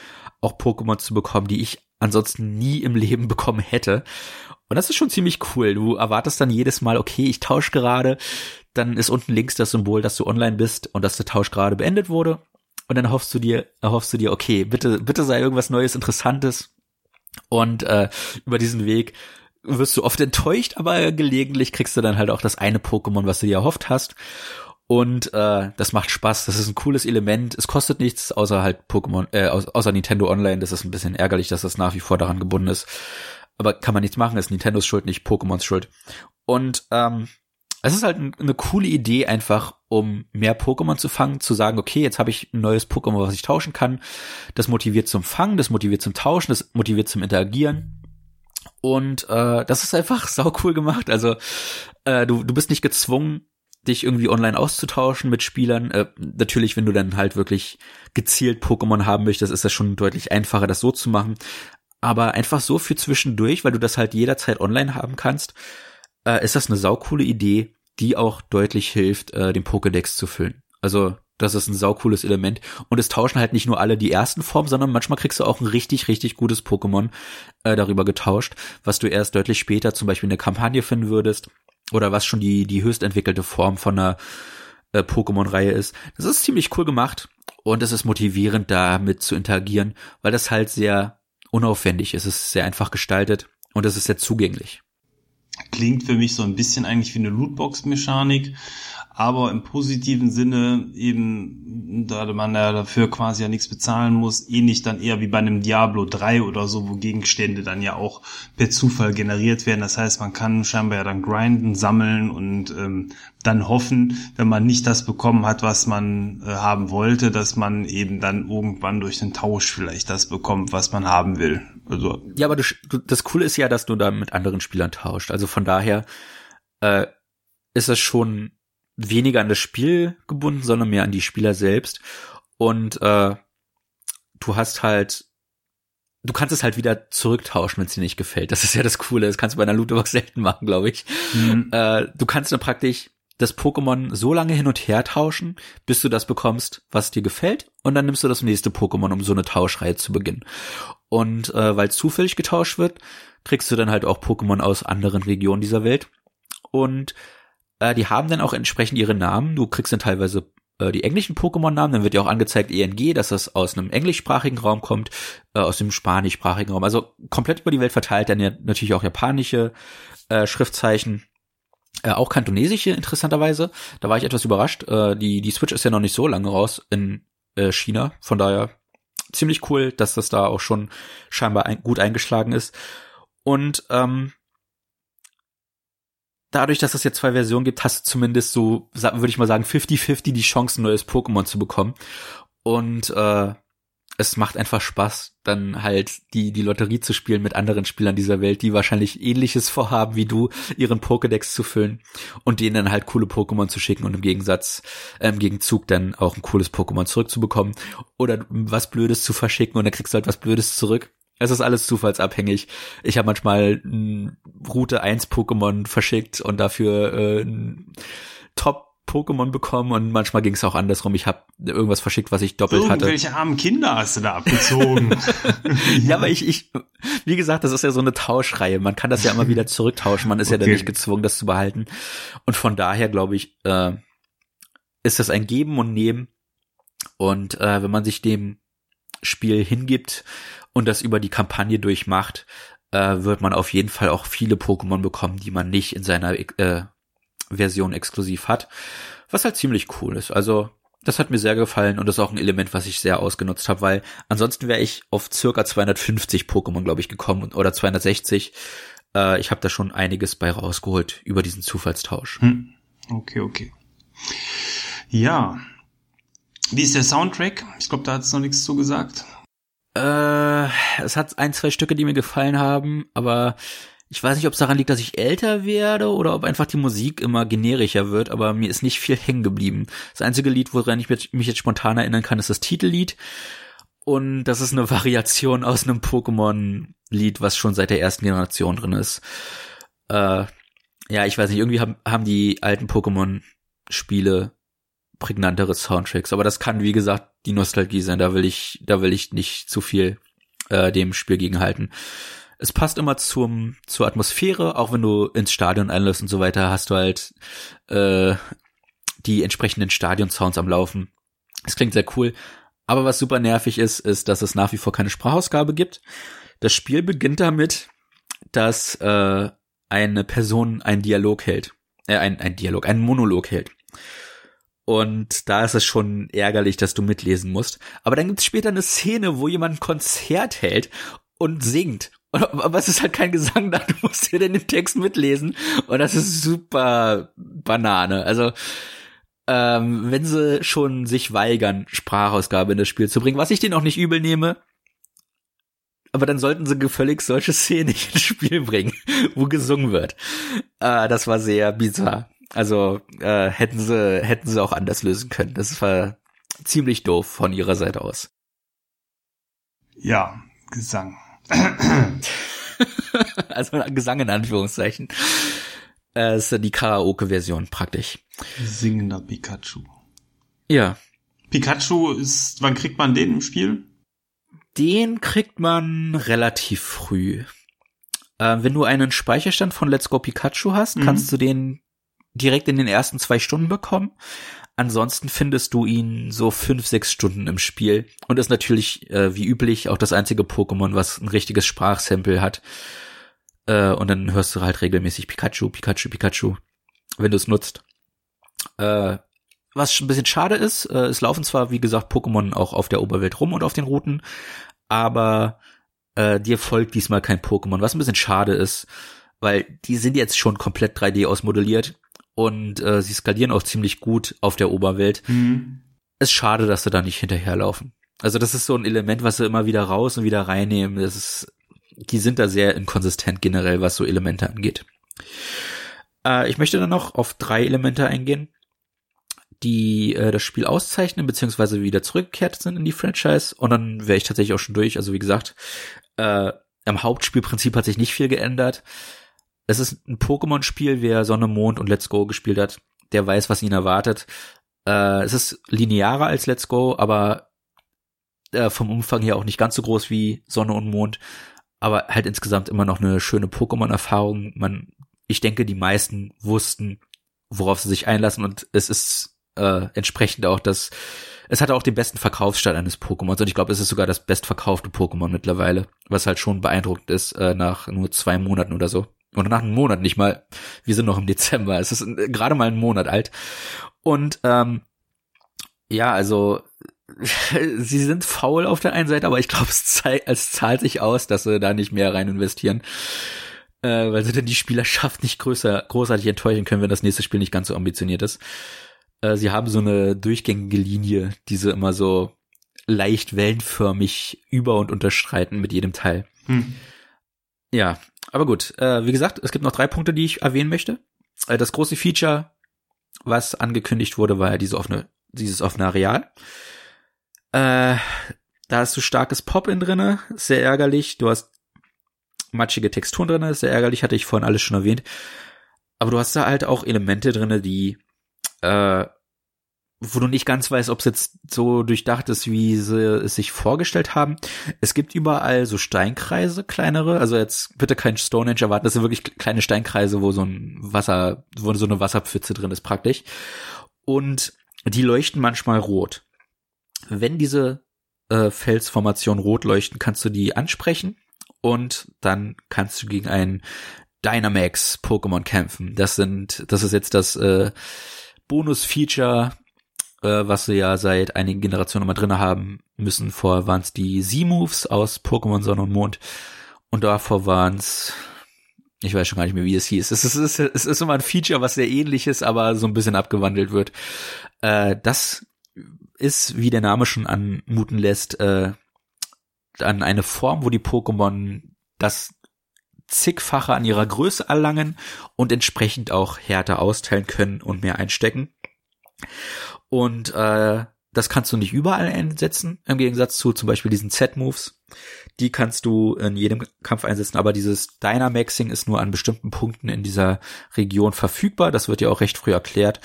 auch Pokémon zu bekommen, die ich ansonsten nie im Leben bekommen hätte. Und das ist schon ziemlich cool. Du erwartest dann jedes Mal, okay, ich tausche gerade, dann ist unten links das Symbol, dass du online bist und dass der Tausch gerade beendet wurde. Und dann hoffst du dir, erhoffst du dir, okay, bitte, bitte sei irgendwas Neues, Interessantes und äh, über diesen Weg wirst du oft enttäuscht, aber gelegentlich kriegst du dann halt auch das eine Pokémon, was du dir erhofft hast. Und äh, das macht Spaß. Das ist ein cooles Element. Es kostet nichts, außer halt Pokémon, äh, außer Nintendo Online. Das ist ein bisschen ärgerlich, dass das nach wie vor daran gebunden ist. Aber kann man nichts machen. ist Nintendos Schuld, nicht Pokémons Schuld. Und ähm, es ist halt eine coole Idee, einfach um mehr Pokémon zu fangen, zu sagen, okay, jetzt habe ich ein neues Pokémon, was ich tauschen kann. Das motiviert zum Fangen, das motiviert zum Tauschen, das motiviert zum Interagieren. Und äh, das ist einfach sau cool gemacht. Also äh, du, du bist nicht gezwungen, dich irgendwie online auszutauschen mit Spielern. Äh, natürlich, wenn du dann halt wirklich gezielt Pokémon haben möchtest, ist das schon deutlich einfacher, das so zu machen. Aber einfach so für zwischendurch, weil du das halt jederzeit online haben kannst, äh, ist das eine saukoole Idee, die auch deutlich hilft, äh, den Pokédex zu füllen. Also das ist ein saucooles Element. Und es tauschen halt nicht nur alle die ersten Formen, sondern manchmal kriegst du auch ein richtig, richtig gutes Pokémon äh, darüber getauscht, was du erst deutlich später zum Beispiel in der Kampagne finden würdest. Oder was schon die, die höchst entwickelte Form von einer äh, Pokémon-Reihe ist. Das ist ziemlich cool gemacht. Und es ist motivierend, damit zu interagieren, weil das halt sehr unaufwendig ist. Es ist sehr einfach gestaltet und es ist sehr zugänglich. Klingt für mich so ein bisschen eigentlich wie eine Lootbox-Mechanik, aber im positiven Sinne eben, da man ja dafür quasi ja nichts bezahlen muss, ähnlich dann eher wie bei einem Diablo 3 oder so, wo Gegenstände dann ja auch per Zufall generiert werden. Das heißt, man kann scheinbar ja dann grinden, sammeln und ähm, dann hoffen, wenn man nicht das bekommen hat, was man äh, haben wollte, dass man eben dann irgendwann durch den Tausch vielleicht das bekommt, was man haben will. Also ja, aber du, du, das Coole ist ja, dass du da mit anderen Spielern tauscht. Also von daher äh, ist es schon weniger an das Spiel gebunden, sondern mehr an die Spieler selbst. Und äh, du hast halt, du kannst es halt wieder zurücktauschen, wenn es dir nicht gefällt. Das ist ja das Coole. Das kannst du bei einer Lootbox selten machen, glaube ich. Mhm. Äh, du kannst dann praktisch das Pokémon so lange hin und her tauschen, bis du das bekommst, was dir gefällt, und dann nimmst du das nächste Pokémon, um so eine Tauschreihe zu beginnen. Und äh, weil zufällig getauscht wird, kriegst du dann halt auch Pokémon aus anderen Regionen dieser Welt. Und äh, die haben dann auch entsprechend ihre Namen. Du kriegst dann teilweise äh, die englischen Pokémon-Namen, dann wird ja auch angezeigt ENG, dass das aus einem englischsprachigen Raum kommt, äh, aus dem spanischsprachigen Raum. Also komplett über die Welt verteilt, dann ja natürlich auch japanische äh, Schriftzeichen. Äh, auch kantonesische, interessanterweise. Da war ich etwas überrascht. Äh, die, die Switch ist ja noch nicht so lange raus in äh, China. Von daher ziemlich cool, dass das da auch schon scheinbar ein, gut eingeschlagen ist. Und ähm, dadurch, dass es jetzt zwei Versionen gibt, hast du zumindest so, würde ich mal sagen, 50-50 die Chance, ein neues Pokémon zu bekommen. Und äh, es macht einfach Spaß, dann halt die, die Lotterie zu spielen mit anderen Spielern dieser Welt, die wahrscheinlich ähnliches vorhaben wie du, ihren Pokédex zu füllen und denen dann halt coole Pokémon zu schicken und im Gegensatz, im Gegenzug dann auch ein cooles Pokémon zurückzubekommen oder was Blödes zu verschicken und dann kriegst du halt was Blödes zurück. Es ist alles zufallsabhängig. Ich habe manchmal Route 1 Pokémon verschickt und dafür äh, Top Pokémon bekommen und manchmal ging es auch andersrum. Ich habe irgendwas verschickt, was ich doppelt Irgendwelche hatte. Welche armen Kinder hast du da abgezogen? ja, aber ich, ich, wie gesagt, das ist ja so eine Tauschreihe. Man kann das ja immer wieder zurücktauschen. Man ist okay. ja dann nicht gezwungen, das zu behalten. Und von daher glaube ich, äh, ist das ein Geben und Nehmen. Und äh, wenn man sich dem Spiel hingibt und das über die Kampagne durchmacht, äh, wird man auf jeden Fall auch viele Pokémon bekommen, die man nicht in seiner äh, Version exklusiv hat. Was halt ziemlich cool ist. Also, das hat mir sehr gefallen und das ist auch ein Element, was ich sehr ausgenutzt habe, weil ansonsten wäre ich auf circa 250 Pokémon, glaube ich, gekommen oder 260. Äh, ich habe da schon einiges bei rausgeholt über diesen Zufallstausch. Hm. Okay, okay. Ja. Wie ist der Soundtrack? Ich glaube, da hat es noch nichts zugesagt. Äh, es hat ein, zwei Stücke, die mir gefallen haben, aber ich weiß nicht, ob es daran liegt, dass ich älter werde oder ob einfach die Musik immer generischer wird, aber mir ist nicht viel hängen geblieben. Das einzige Lied, woran ich mich jetzt spontan erinnern kann, ist das Titellied. Und das ist eine Variation aus einem Pokémon-Lied, was schon seit der ersten Generation drin ist. Äh, ja, ich weiß nicht, irgendwie haben, haben die alten Pokémon-Spiele prägnantere Soundtracks. Aber das kann, wie gesagt, die Nostalgie sein. Da will ich, da will ich nicht zu viel äh, dem Spiel gegenhalten. Es passt immer zum, zur Atmosphäre, auch wenn du ins Stadion einlässt und so weiter, hast du halt äh, die entsprechenden Stadion-Sounds am Laufen. Es klingt sehr cool. Aber was super nervig ist, ist, dass es nach wie vor keine Sprachausgabe gibt. Das Spiel beginnt damit, dass äh, eine Person einen Dialog hält. Äh, ein, ein Dialog, einen Monolog hält. Und da ist es schon ärgerlich, dass du mitlesen musst. Aber dann gibt es später eine Szene, wo jemand ein Konzert hält und singt. Aber es ist halt kein Gesang da, du musst dir den Text mitlesen. Und das ist super Banane. Also, ähm, wenn sie schon sich weigern, Sprachausgabe in das Spiel zu bringen, was ich denen auch nicht übel nehme, aber dann sollten sie gefällig solche Szenen nicht ins Spiel bringen, wo gesungen wird. Äh, das war sehr bizarr. Also äh, hätten sie hätten sie auch anders lösen können. Das war ziemlich doof von ihrer Seite aus. Ja, Gesang. also Gesang in Anführungszeichen. Äh, ist die Karaoke-Version praktisch. Singender Pikachu. Ja. Pikachu ist, wann kriegt man den im Spiel? Den kriegt man relativ früh. Äh, wenn du einen Speicherstand von Let's Go Pikachu hast, mhm. kannst du den direkt in den ersten zwei Stunden bekommen. Ansonsten findest du ihn so fünf, sechs Stunden im Spiel und ist natürlich äh, wie üblich auch das einzige Pokémon, was ein richtiges Sprachsample hat. Äh, und dann hörst du halt regelmäßig Pikachu, Pikachu, Pikachu, wenn du es nutzt. Äh, was ein bisschen schade ist, äh, es laufen zwar, wie gesagt, Pokémon auch auf der Oberwelt rum und auf den Routen, aber äh, dir folgt diesmal kein Pokémon, was ein bisschen schade ist, weil die sind jetzt schon komplett 3D ausmodelliert und äh, sie skalieren auch ziemlich gut auf der Oberwelt. Mhm. Ist schade, dass sie da nicht hinterherlaufen. Also das ist so ein Element, was sie immer wieder raus und wieder reinnehmen. Das ist, die sind da sehr inkonsistent generell, was so Elemente angeht. Äh, ich möchte dann noch auf drei Elemente eingehen, die äh, das Spiel auszeichnen, beziehungsweise wieder zurückgekehrt sind in die Franchise. Und dann wäre ich tatsächlich auch schon durch. Also wie gesagt, äh, am Hauptspielprinzip hat sich nicht viel geändert. Es ist ein Pokémon-Spiel, wer Sonne, Mond und Let's Go gespielt hat, der weiß, was ihn erwartet. Äh, es ist linearer als Let's Go, aber äh, vom Umfang her auch nicht ganz so groß wie Sonne und Mond. Aber halt insgesamt immer noch eine schöne Pokémon-Erfahrung. Man, ich denke, die meisten wussten, worauf sie sich einlassen und es ist äh, entsprechend auch das, es hat auch den besten Verkaufsstand eines Pokémons und ich glaube, es ist sogar das bestverkaufte Pokémon mittlerweile, was halt schon beeindruckend ist äh, nach nur zwei Monaten oder so oder nach einem Monat nicht mal. Wir sind noch im Dezember. Es ist gerade mal ein Monat alt. Und ähm, ja, also sie sind faul auf der einen Seite, aber ich glaube, es, es, zahlt sich aus, dass sie da nicht mehr rein investieren. Äh, weil sie dann die Spielerschaft nicht größer, großartig enttäuschen können, wenn das nächste Spiel nicht ganz so ambitioniert ist. Äh, sie haben so eine durchgängige Linie, die sie immer so leicht wellenförmig über- und unterstreiten mit jedem Teil. Hm. Ja, aber gut, äh, wie gesagt, es gibt noch drei Punkte, die ich erwähnen möchte. Äh, das große Feature, was angekündigt wurde, war ja diese offene, dieses offene Areal. Äh, da hast du starkes Pop-In drinne, sehr ärgerlich. Du hast matschige Texturen drinne, sehr ärgerlich, hatte ich vorhin alles schon erwähnt. Aber du hast da halt auch Elemente drinne, die äh, wo du nicht ganz weißt, ob es jetzt so durchdacht ist, wie sie es sich vorgestellt haben. Es gibt überall so Steinkreise, kleinere, also jetzt bitte kein Stonehenge erwarten, das sind wirklich kleine Steinkreise, wo so ein Wasser, wo so eine Wasserpfütze drin ist praktisch. Und die leuchten manchmal rot. Wenn diese äh, Felsformationen rot leuchten, kannst du die ansprechen und dann kannst du gegen einen Dynamax Pokémon kämpfen. Das sind, das ist jetzt das äh, Bonus-Feature äh, was sie ja seit einigen Generationen immer drin haben müssen. Vorher waren es die Z-Moves aus Pokémon Sonne und Mond und davor waren es ich weiß schon gar nicht mehr, wie es hieß. Es ist, es, ist, es ist immer ein Feature, was sehr ähnlich ist, aber so ein bisschen abgewandelt wird. Äh, das ist, wie der Name schon anmuten lässt, äh, an eine Form, wo die Pokémon das zigfache an ihrer Größe erlangen und entsprechend auch härter austeilen können und mehr einstecken. Und äh, das kannst du nicht überall einsetzen, im Gegensatz zu zum Beispiel diesen Z-Moves. Die kannst du in jedem Kampf einsetzen, aber dieses Dynamaxing ist nur an bestimmten Punkten in dieser Region verfügbar. Das wird ja auch recht früh erklärt.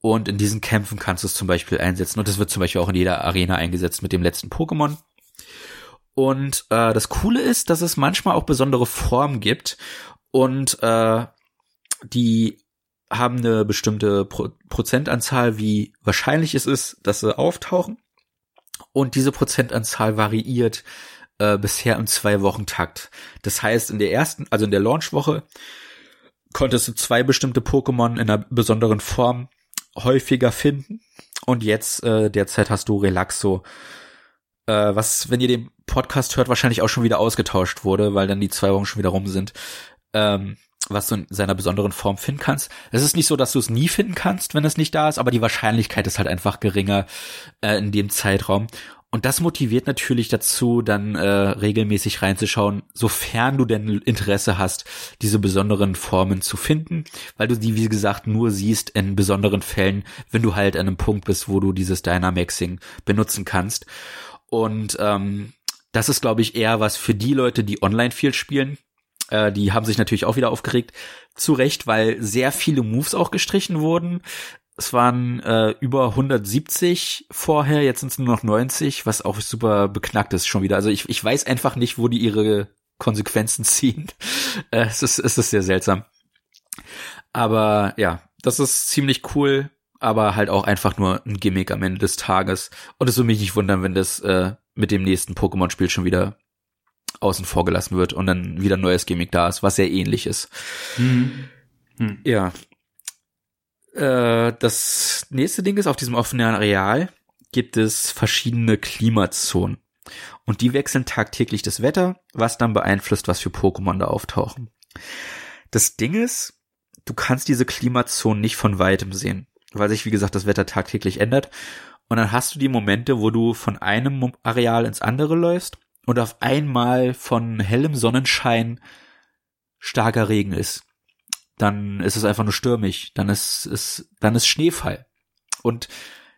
Und in diesen Kämpfen kannst du es zum Beispiel einsetzen. Und das wird zum Beispiel auch in jeder Arena eingesetzt mit dem letzten Pokémon. Und äh, das Coole ist, dass es manchmal auch besondere Formen gibt und äh, die haben eine bestimmte Pro Prozentanzahl, wie wahrscheinlich es ist, dass sie auftauchen. Und diese Prozentanzahl variiert äh, bisher im Zwei-Wochen-Takt. Das heißt, in der ersten, also in der Launch-Woche, konntest du zwei bestimmte Pokémon in einer besonderen Form häufiger finden. Und jetzt äh, derzeit hast du Relaxo, äh, was, wenn ihr den Podcast hört, wahrscheinlich auch schon wieder ausgetauscht wurde, weil dann die zwei Wochen schon wieder rum sind. Ähm, was du in seiner besonderen Form finden kannst. Es ist nicht so, dass du es nie finden kannst, wenn es nicht da ist, aber die Wahrscheinlichkeit ist halt einfach geringer äh, in dem Zeitraum. Und das motiviert natürlich dazu, dann äh, regelmäßig reinzuschauen, sofern du denn Interesse hast, diese besonderen Formen zu finden, weil du die, wie gesagt, nur siehst in besonderen Fällen, wenn du halt an einem Punkt bist, wo du dieses Dynamaxing benutzen kannst. Und ähm, das ist, glaube ich, eher was für die Leute, die online viel spielen. Äh, die haben sich natürlich auch wieder aufgeregt. Zu Recht, weil sehr viele Moves auch gestrichen wurden. Es waren äh, über 170 vorher, jetzt sind es nur noch 90, was auch super beknackt ist schon wieder. Also ich, ich weiß einfach nicht, wo die ihre Konsequenzen ziehen. Äh, es, ist, es ist sehr seltsam. Aber ja, das ist ziemlich cool, aber halt auch einfach nur ein Gimmick am Ende des Tages. Und es würde mich nicht wundern, wenn das äh, mit dem nächsten Pokémon-Spiel schon wieder außen vor gelassen wird und dann wieder ein neues Gimmick da ist, was sehr ähnlich ist. Mhm. Hm. Ja, äh, das nächste Ding ist, auf diesem offenen Areal gibt es verschiedene Klimazonen. Und die wechseln tagtäglich das Wetter, was dann beeinflusst, was für Pokémon da auftauchen. Das Ding ist, du kannst diese Klimazonen nicht von weitem sehen, weil sich, wie gesagt, das Wetter tagtäglich ändert. Und dann hast du die Momente, wo du von einem Areal ins andere läufst und auf einmal von hellem Sonnenschein starker Regen ist dann ist es einfach nur stürmig, dann ist es, dann ist Schneefall. Und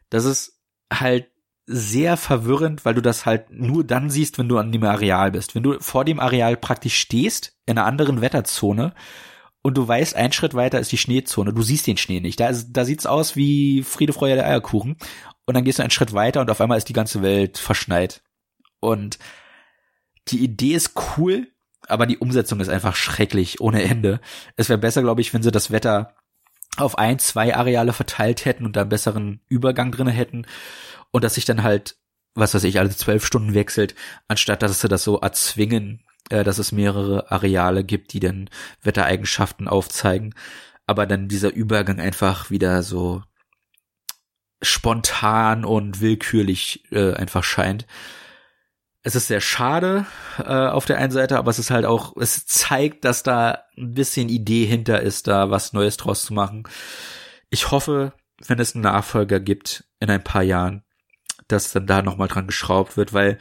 das ist halt sehr verwirrend, weil du das halt nur dann siehst, wenn du an dem Areal bist. Wenn du vor dem Areal praktisch stehst, in einer anderen Wetterzone, und du weißt, ein Schritt weiter ist die Schneezone. Du siehst den Schnee nicht. Da, ist, da sieht's aus wie Friede, Freude, der Eierkuchen. Und dann gehst du einen Schritt weiter und auf einmal ist die ganze Welt verschneit. Und die Idee ist cool, aber die Umsetzung ist einfach schrecklich ohne Ende. Es wäre besser, glaube ich, wenn sie das Wetter auf ein, zwei Areale verteilt hätten und da einen besseren Übergang drinne hätten und dass sich dann halt, was weiß ich, alle zwölf Stunden wechselt, anstatt dass sie das so erzwingen, äh, dass es mehrere Areale gibt, die dann Wettereigenschaften aufzeigen, aber dann dieser Übergang einfach wieder so spontan und willkürlich äh, einfach scheint es ist sehr schade äh, auf der einen Seite, aber es ist halt auch, es zeigt, dass da ein bisschen Idee hinter ist, da was Neues draus zu machen. Ich hoffe, wenn es einen Nachfolger gibt in ein paar Jahren, dass dann da nochmal dran geschraubt wird, weil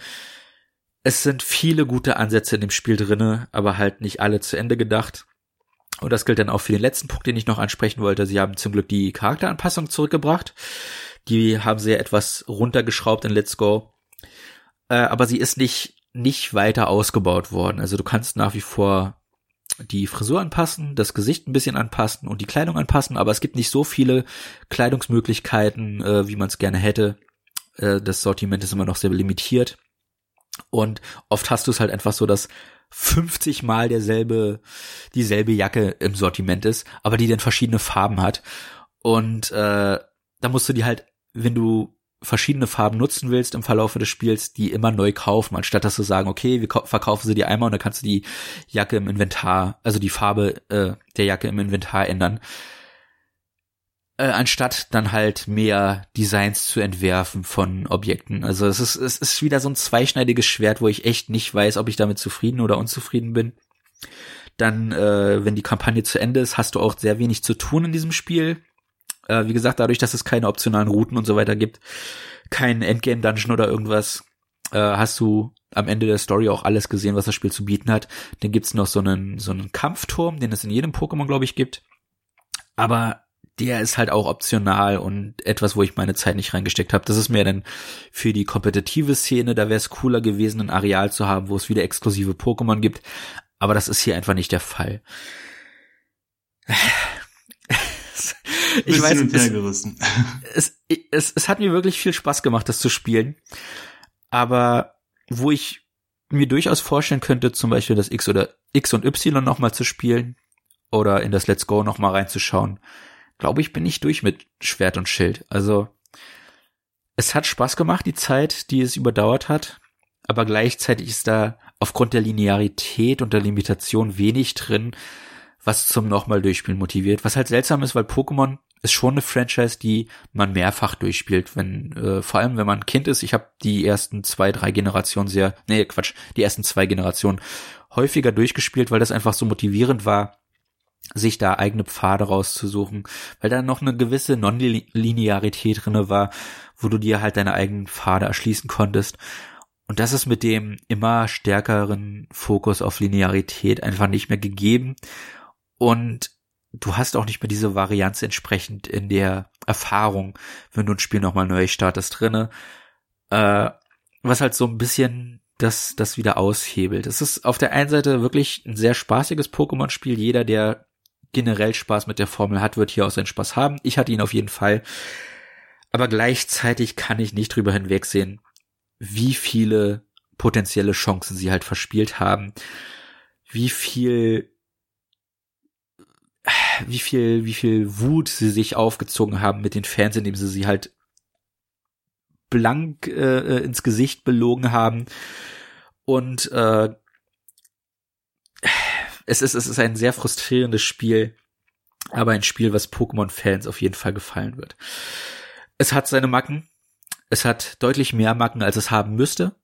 es sind viele gute Ansätze in dem Spiel drinne, aber halt nicht alle zu Ende gedacht. Und das gilt dann auch für den letzten Punkt, den ich noch ansprechen wollte. Sie haben zum Glück die Charakteranpassung zurückgebracht. Die haben sie ja etwas runtergeschraubt in Let's Go äh, aber sie ist nicht, nicht weiter ausgebaut worden. Also du kannst nach wie vor die Frisur anpassen, das Gesicht ein bisschen anpassen und die Kleidung anpassen, aber es gibt nicht so viele Kleidungsmöglichkeiten, äh, wie man es gerne hätte. Äh, das Sortiment ist immer noch sehr limitiert. Und oft hast du es halt einfach so, dass 50 mal derselbe, dieselbe Jacke im Sortiment ist, aber die dann verschiedene Farben hat. Und äh, da musst du die halt, wenn du verschiedene Farben nutzen willst im Verlauf des Spiels, die immer neu kaufen, anstatt dass du sagen, okay, wir verkaufen sie dir einmal und dann kannst du die Jacke im Inventar, also die Farbe äh, der Jacke im Inventar ändern. Äh, anstatt dann halt mehr Designs zu entwerfen von Objekten. Also es ist, es ist wieder so ein zweischneidiges Schwert, wo ich echt nicht weiß, ob ich damit zufrieden oder unzufrieden bin. Dann, äh, wenn die Kampagne zu Ende ist, hast du auch sehr wenig zu tun in diesem Spiel äh, wie gesagt, dadurch, dass es keine optionalen Routen und so weiter gibt, kein Endgame-Dungeon oder irgendwas, äh, hast du am Ende der Story auch alles gesehen, was das Spiel zu bieten hat. Dann gibt's noch so einen, so einen Kampfturm, den es in jedem Pokémon, glaube ich, gibt. Aber der ist halt auch optional und etwas, wo ich meine Zeit nicht reingesteckt habe. Das ist mehr dann für die kompetitive Szene, da wäre es cooler gewesen, ein Areal zu haben, wo es wieder exklusive Pokémon gibt. Aber das ist hier einfach nicht der Fall ich weiß, es, es, es, es hat mir wirklich viel Spaß gemacht, das zu spielen. Aber wo ich mir durchaus vorstellen könnte, zum Beispiel das X oder X und Y nochmal zu spielen oder in das Let's Go nochmal reinzuschauen, glaube ich, bin ich durch mit Schwert und Schild. Also es hat Spaß gemacht, die Zeit, die es überdauert hat, aber gleichzeitig ist da aufgrund der Linearität und der Limitation wenig drin, was zum nochmal durchspielen motiviert. Was halt seltsam ist, weil Pokémon ist schon eine Franchise, die man mehrfach durchspielt, wenn äh, vor allem wenn man Kind ist. Ich habe die ersten zwei, drei Generationen sehr, nee Quatsch, die ersten zwei Generationen häufiger durchgespielt, weil das einfach so motivierend war, sich da eigene Pfade rauszusuchen, weil da noch eine gewisse Nonlinearität drinne war, wo du dir halt deine eigenen Pfade erschließen konntest. Und das ist mit dem immer stärkeren Fokus auf Linearität einfach nicht mehr gegeben. Und du hast auch nicht mehr diese Varianz entsprechend in der Erfahrung, wenn du ein Spiel nochmal neu startest drinne. Äh, was halt so ein bisschen das, das wieder aushebelt. Es ist auf der einen Seite wirklich ein sehr spaßiges Pokémon-Spiel. Jeder, der generell Spaß mit der Formel hat, wird hier auch seinen Spaß haben. Ich hatte ihn auf jeden Fall. Aber gleichzeitig kann ich nicht drüber hinwegsehen, wie viele potenzielle Chancen sie halt verspielt haben, wie viel wie viel, wie viel Wut sie sich aufgezogen haben mit den Fans, indem sie sie halt blank äh, ins Gesicht belogen haben. Und äh, es ist, es ist ein sehr frustrierendes Spiel, aber ein Spiel, was Pokémon-Fans auf jeden Fall gefallen wird. Es hat seine Macken. Es hat deutlich mehr Macken, als es haben müsste.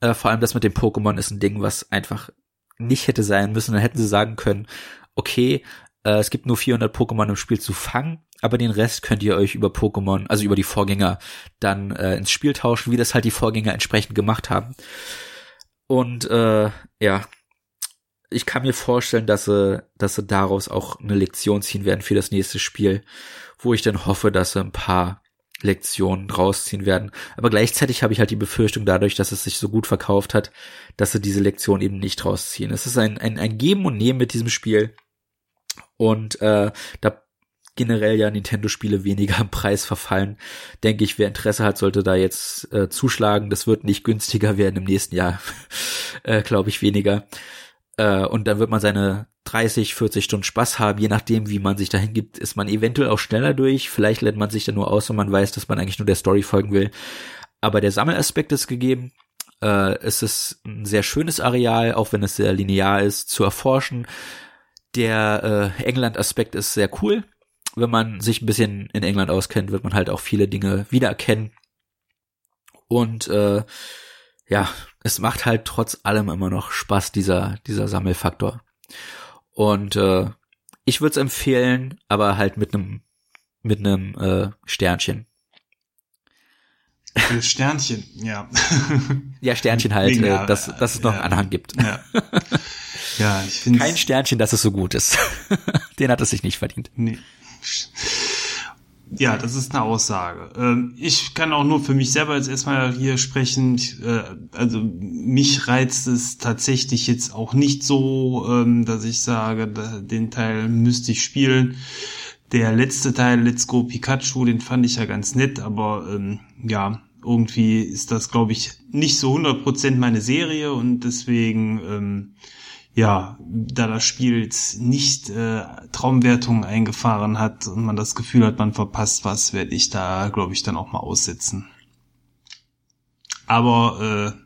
Äh, vor allem das mit dem Pokémon ist ein Ding, was einfach nicht hätte sein müssen. Dann hätten sie sagen können, okay, äh, es gibt nur 400 Pokémon im Spiel zu fangen, aber den Rest könnt ihr euch über Pokémon, also über die Vorgänger, dann äh, ins Spiel tauschen, wie das halt die Vorgänger entsprechend gemacht haben. Und äh, ja, ich kann mir vorstellen, dass sie, dass sie daraus auch eine Lektion ziehen werden für das nächste Spiel, wo ich dann hoffe, dass sie ein paar Lektionen rausziehen werden. Aber gleichzeitig habe ich halt die Befürchtung dadurch, dass es sich so gut verkauft hat, dass sie diese Lektion eben nicht rausziehen. Es ist ein, ein, ein Geben und Nehmen mit diesem Spiel. Und äh, da generell ja Nintendo-Spiele weniger im Preis verfallen, denke ich, wer Interesse hat, sollte da jetzt äh, zuschlagen. Das wird nicht günstiger werden im nächsten Jahr, äh, glaube ich, weniger. Äh, und dann wird man seine 30, 40 Stunden Spaß haben, je nachdem, wie man sich dahin gibt, ist man eventuell auch schneller durch. Vielleicht lädt man sich dann nur aus, wenn man weiß, dass man eigentlich nur der Story folgen will. Aber der Sammelaspekt ist gegeben. Äh, es ist ein sehr schönes Areal, auch wenn es sehr linear ist, zu erforschen. Der äh, England-Aspekt ist sehr cool. Wenn man sich ein bisschen in England auskennt, wird man halt auch viele Dinge wiedererkennen. Und äh, ja, es macht halt trotz allem immer noch Spaß, dieser, dieser Sammelfaktor. Und äh, ich würde es empfehlen, aber halt mit einem mit einem äh, Sternchen. Sternchen, ja. ja, Sternchen halt, ja, äh, dass, dass es noch ja, einen Anhang gibt. Ja. Ja, ich finde Kein Sternchen, dass es so gut ist. Den hat es sich nicht verdient. Nee. Ja, das ist eine Aussage. Ähm, ich kann auch nur für mich selber jetzt erstmal hier sprechen. Äh, also mich reizt es tatsächlich jetzt auch nicht so, ähm, dass ich sage, den Teil müsste ich spielen. Der letzte Teil, Let's Go Pikachu, den fand ich ja ganz nett, aber ähm, ja, irgendwie ist das, glaube ich, nicht so 100% meine Serie und deswegen ja, da das Spiel jetzt nicht äh, Traumwertungen eingefahren hat und man das Gefühl hat, man verpasst was, werde ich da, glaube ich, dann auch mal aussetzen. Aber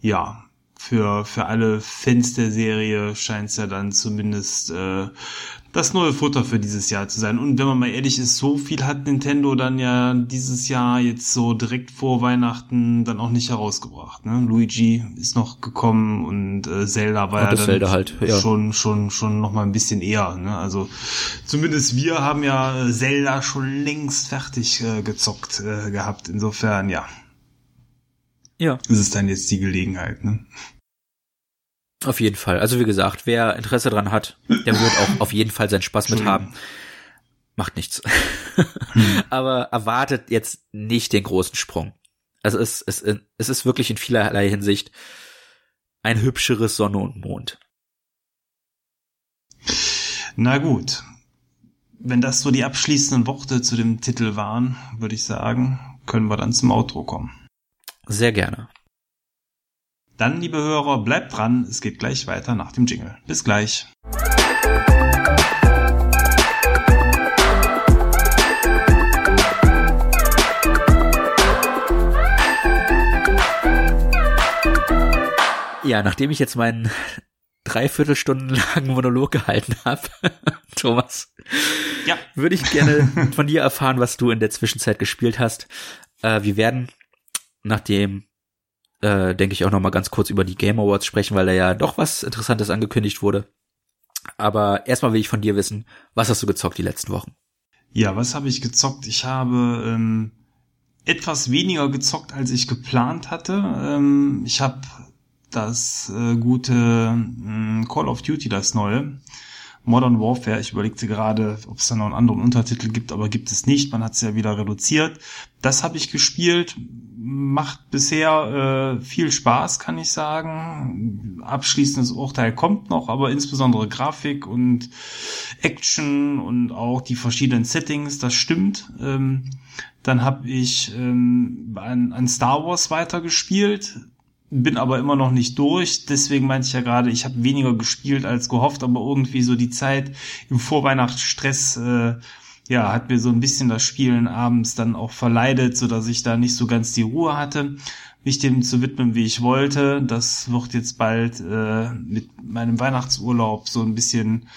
äh, ja, für, für alle Fans der Serie scheint es ja dann zumindest äh, das neue Futter für dieses Jahr zu sein. Und wenn man mal ehrlich ist, so viel hat Nintendo dann ja dieses Jahr jetzt so direkt vor Weihnachten dann auch nicht herausgebracht. Ne? Luigi ist noch gekommen und äh, Zelda war und ja dann Zelda halt, ja. schon schon schon noch mal ein bisschen eher. Ne? Also zumindest wir haben ja Zelda schon längst fertig äh, gezockt äh, gehabt. Insofern ja. Ja. Ist es dann jetzt die Gelegenheit. Ne? Auf jeden Fall. Also wie gesagt, wer Interesse dran hat, der wird auch auf jeden Fall seinen Spaß mit haben. Macht nichts. Hm. Aber erwartet jetzt nicht den großen Sprung. Also es, es, es ist wirklich in vielerlei Hinsicht ein hübscheres Sonne und Mond. Na gut. Wenn das so die abschließenden Worte zu dem Titel waren, würde ich sagen, können wir dann zum Outro kommen. Sehr gerne. Dann, liebe Hörer, bleibt dran, es geht gleich weiter nach dem Jingle. Bis gleich. Ja, nachdem ich jetzt meinen dreiviertelstunden langen Monolog gehalten habe, Thomas, ja. würde ich gerne von dir erfahren, was du in der Zwischenzeit gespielt hast. Äh, wir werden, nachdem äh, denke ich, auch noch mal ganz kurz über die Game Awards sprechen, weil da ja doch was Interessantes angekündigt wurde. Aber erstmal will ich von dir wissen, was hast du gezockt die letzten Wochen? Ja, was habe ich gezockt? Ich habe ähm, etwas weniger gezockt, als ich geplant hatte. Ähm, ich habe das äh, gute äh, Call of Duty, das neue, Modern Warfare. Ich überlegte gerade, ob es da noch einen anderen Untertitel gibt, aber gibt es nicht. Man hat es ja wieder reduziert. Das habe ich gespielt. Macht bisher äh, viel Spaß, kann ich sagen. Abschließendes Urteil kommt noch, aber insbesondere Grafik und Action und auch die verschiedenen Settings, das stimmt. Ähm, dann habe ich ähm, an, an Star Wars weitergespielt bin aber immer noch nicht durch. Deswegen meinte ich ja gerade, ich habe weniger gespielt als gehofft, aber irgendwie so die Zeit im Vorweihnachtsstress äh, ja, hat mir so ein bisschen das Spielen abends dann auch verleidet, so dass ich da nicht so ganz die Ruhe hatte, mich dem zu widmen, wie ich wollte. Das wird jetzt bald äh, mit meinem Weihnachtsurlaub so ein bisschen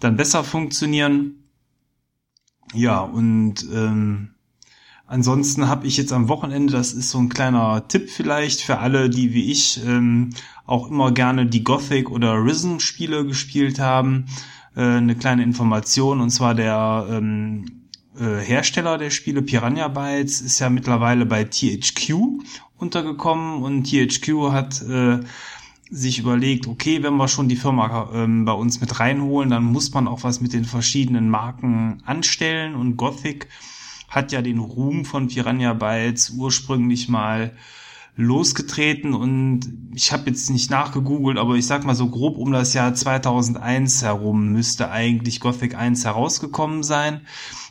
dann besser funktionieren. Ja, und ähm, Ansonsten habe ich jetzt am Wochenende, das ist so ein kleiner Tipp vielleicht für alle, die wie ich ähm, auch immer gerne die Gothic oder Risen Spiele gespielt haben, äh, eine kleine Information und zwar der ähm, äh, Hersteller der Spiele Piranha Bytes ist ja mittlerweile bei THQ untergekommen. Und THQ hat äh, sich überlegt, okay, wenn wir schon die Firma ähm, bei uns mit reinholen, dann muss man auch was mit den verschiedenen Marken anstellen. Und Gothic hat ja den Ruhm von Piranha Bytes ursprünglich mal losgetreten und ich habe jetzt nicht nachgegoogelt, aber ich sag mal so grob um das Jahr 2001 herum müsste eigentlich Gothic 1 herausgekommen sein.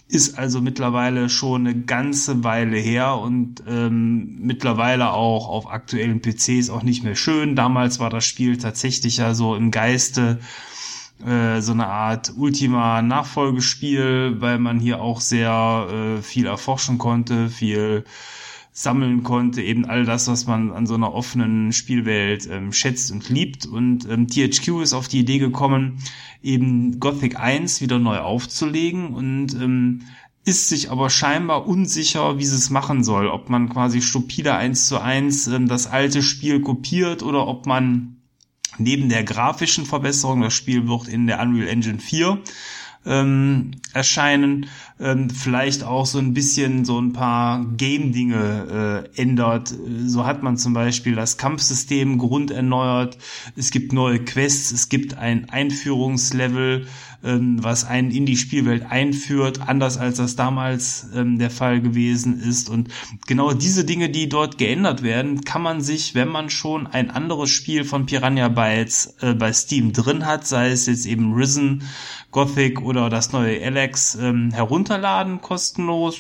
Ist also mittlerweile schon eine ganze Weile her und ähm, mittlerweile auch auf aktuellen PCs auch nicht mehr schön. Damals war das Spiel tatsächlich ja so im Geiste äh, so eine Art Ultima-Nachfolgespiel, weil man hier auch sehr äh, viel erforschen konnte, viel sammeln konnte, eben all das, was man an so einer offenen Spielwelt ähm, schätzt und liebt. Und ähm, THQ ist auf die Idee gekommen, eben Gothic 1 wieder neu aufzulegen und ähm, ist sich aber scheinbar unsicher, wie sie es machen soll. Ob man quasi stupide 1 zu 1 ähm, das alte Spiel kopiert oder ob man neben der grafischen Verbesserung, das Spiel wird in der Unreal Engine 4 ähm, erscheinen, ähm, vielleicht auch so ein bisschen so ein paar Game-Dinge äh, ändert. So hat man zum Beispiel das Kampfsystem grunderneuert, es gibt neue Quests, es gibt ein Einführungslevel, was einen in die Spielwelt einführt, anders als das damals ähm, der Fall gewesen ist. Und genau diese Dinge, die dort geändert werden, kann man sich, wenn man schon ein anderes Spiel von Piranha Bytes äh, bei Steam drin hat, sei es jetzt eben Risen, Gothic oder das neue Alex, ähm, herunterladen, kostenlos.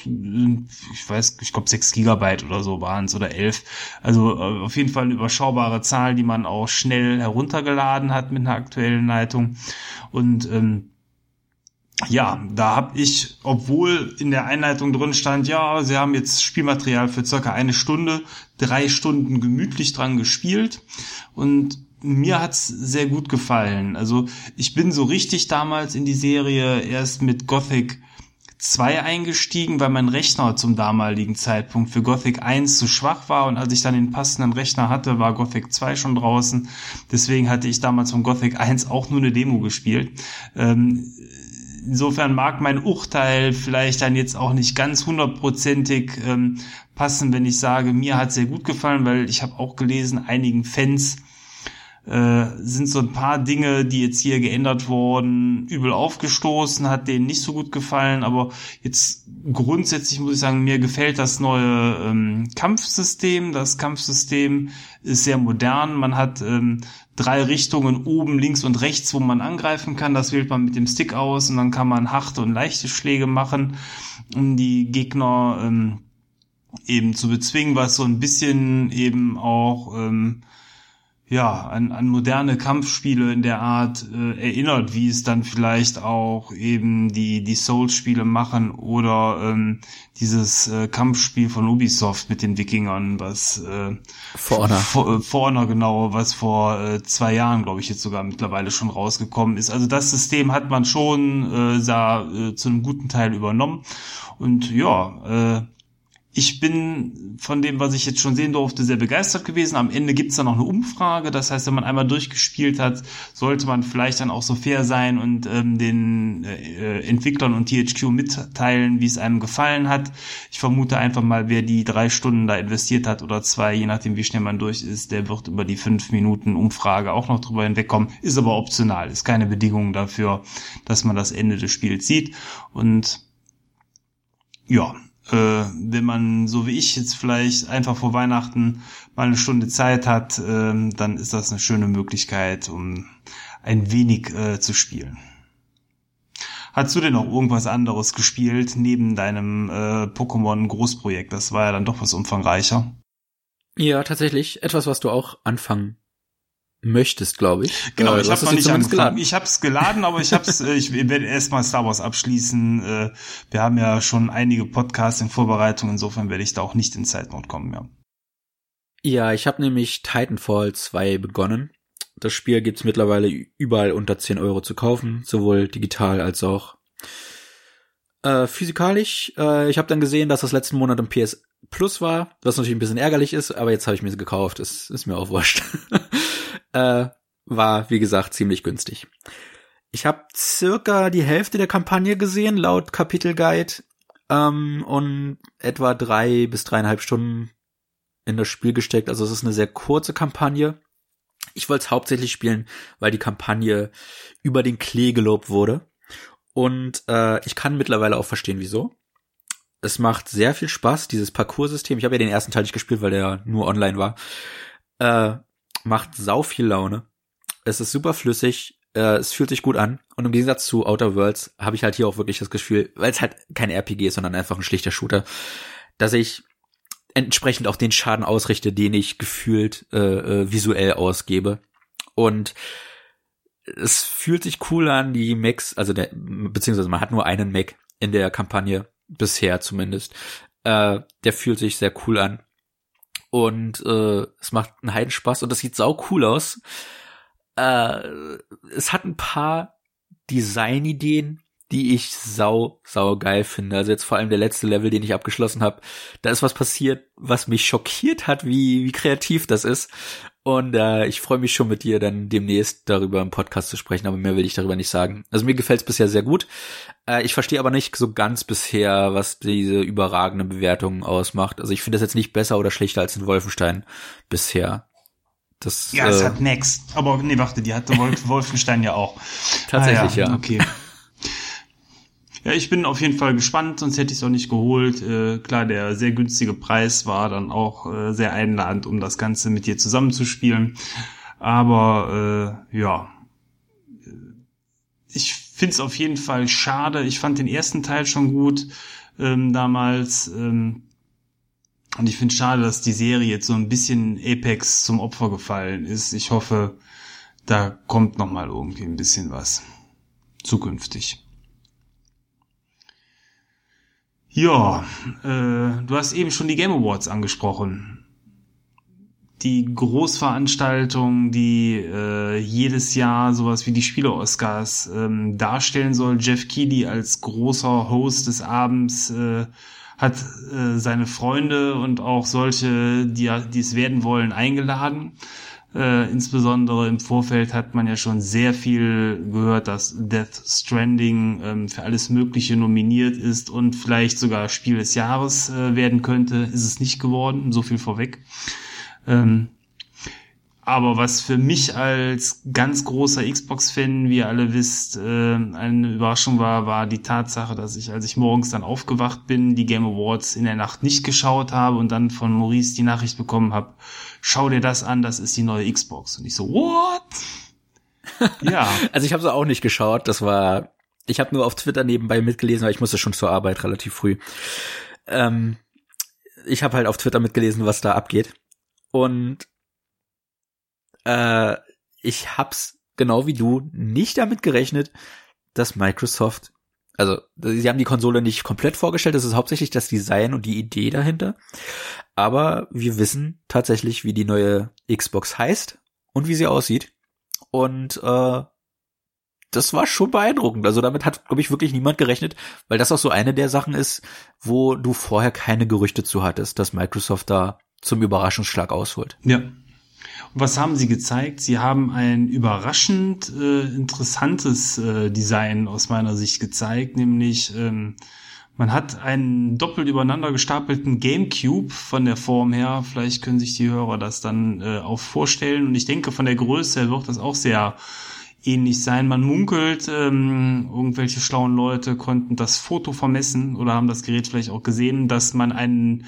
Ich weiß, ich glaube 6 Gigabyte oder so waren es oder 11. Also äh, auf jeden Fall eine überschaubare Zahl, die man auch schnell heruntergeladen hat mit einer aktuellen Leitung. Und ähm, ja, da habe ich, obwohl in der Einleitung drin stand, ja, sie haben jetzt Spielmaterial für circa eine Stunde, drei Stunden gemütlich dran gespielt und mir hat's sehr gut gefallen. Also ich bin so richtig damals in die Serie erst mit Gothic 2 eingestiegen, weil mein Rechner zum damaligen Zeitpunkt für Gothic 1 zu schwach war und als ich dann den passenden Rechner hatte, war Gothic 2 schon draußen. Deswegen hatte ich damals von Gothic 1 auch nur eine Demo gespielt. Ähm, insofern mag mein Urteil vielleicht dann jetzt auch nicht ganz hundertprozentig ähm, passen, wenn ich sage, mir hat sehr gut gefallen, weil ich habe auch gelesen, einigen Fans äh, sind so ein paar Dinge, die jetzt hier geändert wurden, übel aufgestoßen, hat denen nicht so gut gefallen, aber jetzt grundsätzlich muss ich sagen, mir gefällt das neue ähm, Kampfsystem. Das Kampfsystem ist sehr modern. Man hat ähm, drei Richtungen oben, links und rechts, wo man angreifen kann. Das wählt man mit dem Stick aus und dann kann man harte und leichte Schläge machen, um die Gegner ähm, eben zu bezwingen, was so ein bisschen eben auch ähm, ja, an, an moderne Kampfspiele in der Art äh, erinnert, wie es dann vielleicht auch eben die, die Souls-Spiele machen oder ähm, dieses äh, Kampfspiel von Ubisoft mit den Wikingern, was äh, For Honor. For, For Honor genau, was vor äh, zwei Jahren, glaube ich, jetzt sogar mittlerweile schon rausgekommen ist. Also das System hat man schon äh, da, äh, zu einem guten Teil übernommen. Und ja, äh, ich bin von dem, was ich jetzt schon sehen durfte, sehr begeistert gewesen. Am Ende gibt's dann noch eine Umfrage. Das heißt, wenn man einmal durchgespielt hat, sollte man vielleicht dann auch so fair sein und ähm, den äh, Entwicklern und THQ mitteilen, wie es einem gefallen hat. Ich vermute einfach mal, wer die drei Stunden da investiert hat oder zwei, je nachdem wie schnell man durch ist, der wird über die fünf Minuten Umfrage auch noch drüber hinwegkommen. Ist aber optional, ist keine Bedingung dafür, dass man das Ende des Spiels sieht. Und ja, äh, wenn man, so wie ich jetzt vielleicht einfach vor Weihnachten mal eine Stunde Zeit hat, äh, dann ist das eine schöne Möglichkeit, um ein wenig äh, zu spielen. Hast du denn noch irgendwas anderes gespielt neben deinem äh, Pokémon Großprojekt? Das war ja dann doch was umfangreicher. Ja, tatsächlich. Etwas, was du auch anfangen möchtest, glaube ich. Genau, äh, ich habe noch nicht angefangen. Geladen. Ich habe es geladen, aber ich hab's, äh, ich werde erstmal Star Wars abschließen. Äh, wir haben ja schon einige Podcasts in Vorbereitung, insofern werde ich da auch nicht in Zeitnot kommen, ja. Ja, ich habe nämlich Titanfall 2 begonnen. Das Spiel gibt's mittlerweile überall unter 10 Euro zu kaufen, sowohl digital als auch äh, physikalisch. Äh, ich habe dann gesehen, dass das letzten Monat im PS Plus war, was natürlich ein bisschen ärgerlich ist, aber jetzt habe ich mir gekauft. Es ist mir auch wurscht. äh, war, wie gesagt, ziemlich günstig. Ich habe circa die Hälfte der Kampagne gesehen, laut Kapitelguide, ähm, und etwa drei bis dreieinhalb Stunden in das Spiel gesteckt. Also es ist eine sehr kurze Kampagne. Ich wollte es hauptsächlich spielen, weil die Kampagne über den Klee gelobt wurde. Und äh, ich kann mittlerweile auch verstehen, wieso. Es macht sehr viel Spaß, dieses Parcoursystem. Ich habe ja den ersten Teil nicht gespielt, weil der nur online war. Äh, macht sau viel Laune. Es ist super flüssig, äh, es fühlt sich gut an. Und im Gegensatz zu Outer Worlds habe ich halt hier auch wirklich das Gefühl, weil es halt kein RPG ist, sondern einfach ein schlichter Shooter, dass ich entsprechend auch den Schaden ausrichte, den ich gefühlt äh, äh, visuell ausgebe. Und es fühlt sich cool an, die Macs, also der, beziehungsweise man hat nur einen Mac in der Kampagne, bisher zumindest. Äh, der fühlt sich sehr cool an. Und äh, es macht einen Heidenspaß und das sieht sau cool aus. Äh, es hat ein paar Designideen, die ich sau, sau geil finde. Also jetzt vor allem der letzte Level, den ich abgeschlossen habe, da ist was passiert, was mich schockiert hat, wie, wie kreativ das ist. Und äh, ich freue mich schon mit dir dann demnächst darüber im Podcast zu sprechen, aber mehr will ich darüber nicht sagen. Also mir gefällt es bisher sehr gut. Äh, ich verstehe aber nicht so ganz bisher, was diese überragende Bewertung ausmacht. Also ich finde das jetzt nicht besser oder schlechter als in Wolfenstein bisher. Das, ja, äh, es hat Next. Aber nee, warte, die hatte Wolf Wolfenstein ja auch. Tatsächlich, ah, ja. ja. Okay. Ja, ich bin auf jeden Fall gespannt, sonst hätte ich es auch nicht geholt. Äh, klar, der sehr günstige Preis war dann auch äh, sehr einladend, um das Ganze mit dir zusammenzuspielen. Aber äh, ja, ich finde es auf jeden Fall schade. Ich fand den ersten Teil schon gut ähm, damals. Ähm, und ich finde schade, dass die Serie jetzt so ein bisschen Apex zum Opfer gefallen ist. Ich hoffe, da kommt noch mal irgendwie ein bisschen was zukünftig. Ja, äh, du hast eben schon die Game Awards angesprochen. Die Großveranstaltung, die äh, jedes Jahr sowas wie die Spiele-Oscars ähm, darstellen soll. Jeff Keighley als großer Host des Abends äh, hat äh, seine Freunde und auch solche, die, die es werden wollen, eingeladen. Äh, insbesondere im Vorfeld hat man ja schon sehr viel gehört, dass Death Stranding ähm, für alles Mögliche nominiert ist und vielleicht sogar Spiel des Jahres äh, werden könnte. Ist es nicht geworden, so viel vorweg. Ähm, aber was für mich als ganz großer Xbox-Fan, wie ihr alle wisst, äh, eine Überraschung war, war die Tatsache, dass ich, als ich morgens dann aufgewacht bin, die Game Awards in der Nacht nicht geschaut habe und dann von Maurice die Nachricht bekommen habe, schau dir das an, das ist die neue Xbox. Und ich so, what? ja. also ich habe sie auch nicht geschaut, das war, ich habe nur auf Twitter nebenbei mitgelesen, weil ich musste schon zur Arbeit relativ früh. Ähm, ich habe halt auf Twitter mitgelesen, was da abgeht. Und äh, ich hab's genau wie du nicht damit gerechnet, dass Microsoft also, sie haben die Konsole nicht komplett vorgestellt, das ist hauptsächlich das Design und die Idee dahinter. Aber wir wissen tatsächlich, wie die neue Xbox heißt und wie sie aussieht. Und äh, das war schon beeindruckend. Also damit hat, glaube ich, wirklich niemand gerechnet, weil das auch so eine der Sachen ist, wo du vorher keine Gerüchte zu hattest, dass Microsoft da zum Überraschungsschlag ausholt. Ja. Und was haben sie gezeigt? Sie haben ein überraschend äh, interessantes äh, Design aus meiner Sicht gezeigt, nämlich ähm, man hat einen doppelt übereinander gestapelten Gamecube von der Form her. Vielleicht können sich die Hörer das dann äh, auch vorstellen. Und ich denke, von der Größe her wird das auch sehr ähnlich sein. Man munkelt, ähm, irgendwelche schlauen Leute konnten das Foto vermessen oder haben das Gerät vielleicht auch gesehen, dass man einen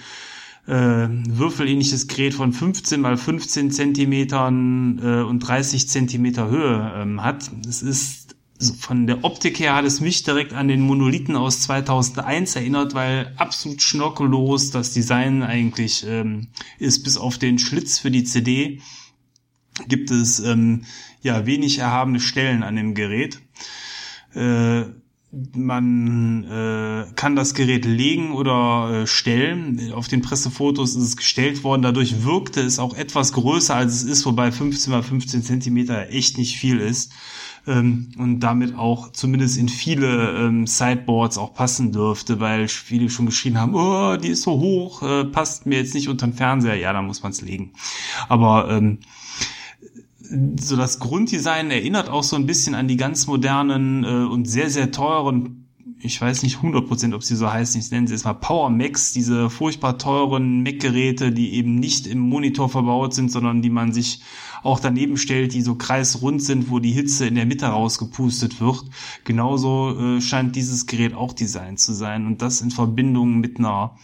äh, würfelähnliches Gerät von 15 mal 15 Zentimetern äh, und 30 Zentimeter Höhe ähm, hat. Es ist von der Optik her hat es mich direkt an den Monolithen aus 2001 erinnert, weil absolut schnörkellos das Design eigentlich ähm, ist, bis auf den Schlitz für die CD gibt es ähm, ja wenig erhabene Stellen an dem Gerät. Äh, man äh, kann das Gerät legen oder äh, stellen. Auf den Pressefotos ist es gestellt worden. Dadurch wirkte es auch etwas größer, als es ist, wobei 15 mal 15 Zentimeter echt nicht viel ist ähm, und damit auch zumindest in viele ähm, Sideboards auch passen dürfte, weil viele schon geschrien haben, oh, die ist so hoch, äh, passt mir jetzt nicht unter den Fernseher. Ja, da muss man es legen. Aber ähm, so das Grunddesign erinnert auch so ein bisschen an die ganz modernen äh, und sehr, sehr teuren ich weiß nicht 100%, ob sie so heißen, ich nenne sie jetzt mal Power Macs, diese furchtbar teuren Mac-Geräte, die eben nicht im Monitor verbaut sind, sondern die man sich auch daneben stellt, die so kreisrund sind, wo die Hitze in der Mitte rausgepustet wird. Genauso äh, scheint dieses Gerät auch designt zu sein und das in Verbindung mit einer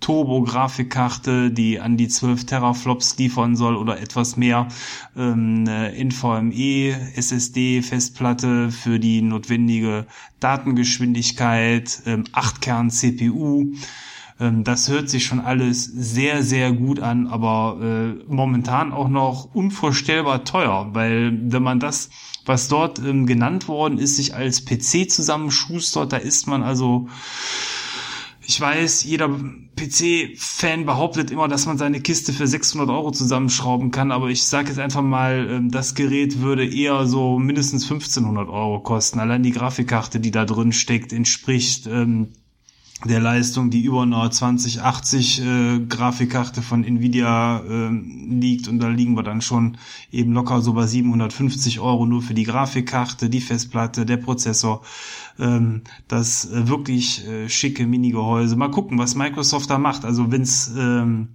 Turbo-Grafikkarte, die an die 12 Teraflops liefern soll oder etwas mehr, ähm, NVMe, SSD, Festplatte für die notwendige Datengeschwindigkeit, ähm, 8 Kern CPU, ähm, das hört sich schon alles sehr, sehr gut an, aber äh, momentan auch noch unvorstellbar teuer, weil wenn man das, was dort ähm, genannt worden ist, sich als PC zusammenschustert, da ist man also ich weiß, jeder PC-Fan behauptet immer, dass man seine Kiste für 600 Euro zusammenschrauben kann, aber ich sage jetzt einfach mal, ähm, das Gerät würde eher so mindestens 1500 Euro kosten. Allein die Grafikkarte, die da drin steckt, entspricht ähm, der Leistung, die über einer 2080 äh, Grafikkarte von Nvidia äh, liegt und da liegen wir dann schon eben locker so bei 750 Euro nur für die Grafikkarte, die Festplatte, der Prozessor, ähm, das äh, wirklich äh, schicke Mini-Gehäuse. Mal gucken, was Microsoft da macht. Also wenn's ähm,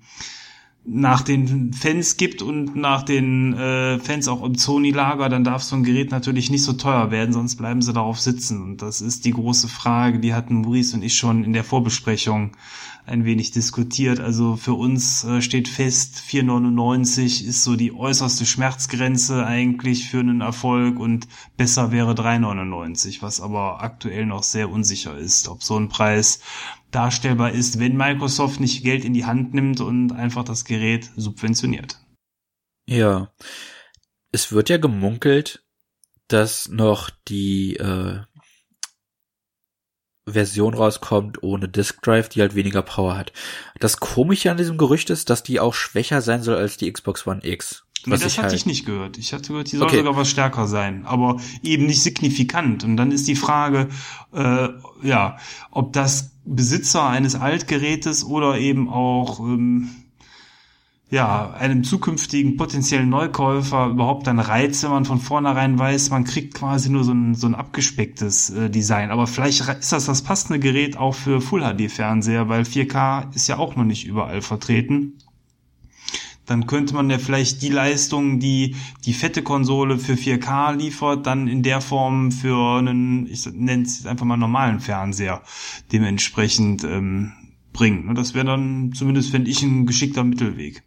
nach den Fans gibt und nach den äh, Fans auch im Sony-Lager, dann darf so ein Gerät natürlich nicht so teuer werden, sonst bleiben sie darauf sitzen. Und das ist die große Frage, die hatten Maurice und ich schon in der Vorbesprechung ein wenig diskutiert. Also für uns äh, steht fest, 4,99 ist so die äußerste Schmerzgrenze eigentlich für einen Erfolg und besser wäre 3,99, was aber aktuell noch sehr unsicher ist, ob so ein Preis darstellbar ist, wenn Microsoft nicht Geld in die Hand nimmt und einfach das Gerät subventioniert. Ja, es wird ja gemunkelt, dass noch die äh, Version rauskommt ohne Disk Drive, die halt weniger Power hat. Das Komische an diesem Gerücht ist, dass die auch schwächer sein soll als die Xbox One X. Nee, das ich hatte halt ich nicht gehört. Ich hatte gehört, die soll okay. sogar was stärker sein, aber eben nicht signifikant. Und dann ist die Frage, äh, ja, ob das Besitzer eines Altgerätes oder eben auch ähm, ja, einem zukünftigen potenziellen Neukäufer überhaupt ein Reiz, wenn man von vornherein weiß, man kriegt quasi nur so ein, so ein abgespecktes äh, Design. Aber vielleicht ist das das passende Gerät auch für Full-HD-Fernseher, weil 4K ist ja auch noch nicht überall vertreten. Dann könnte man ja vielleicht die Leistung, die die fette Konsole für 4K liefert, dann in der Form für einen, ich nenne es einfach mal normalen Fernseher dementsprechend ähm, bringen. Das wäre dann zumindest, finde ich, ein geschickter Mittelweg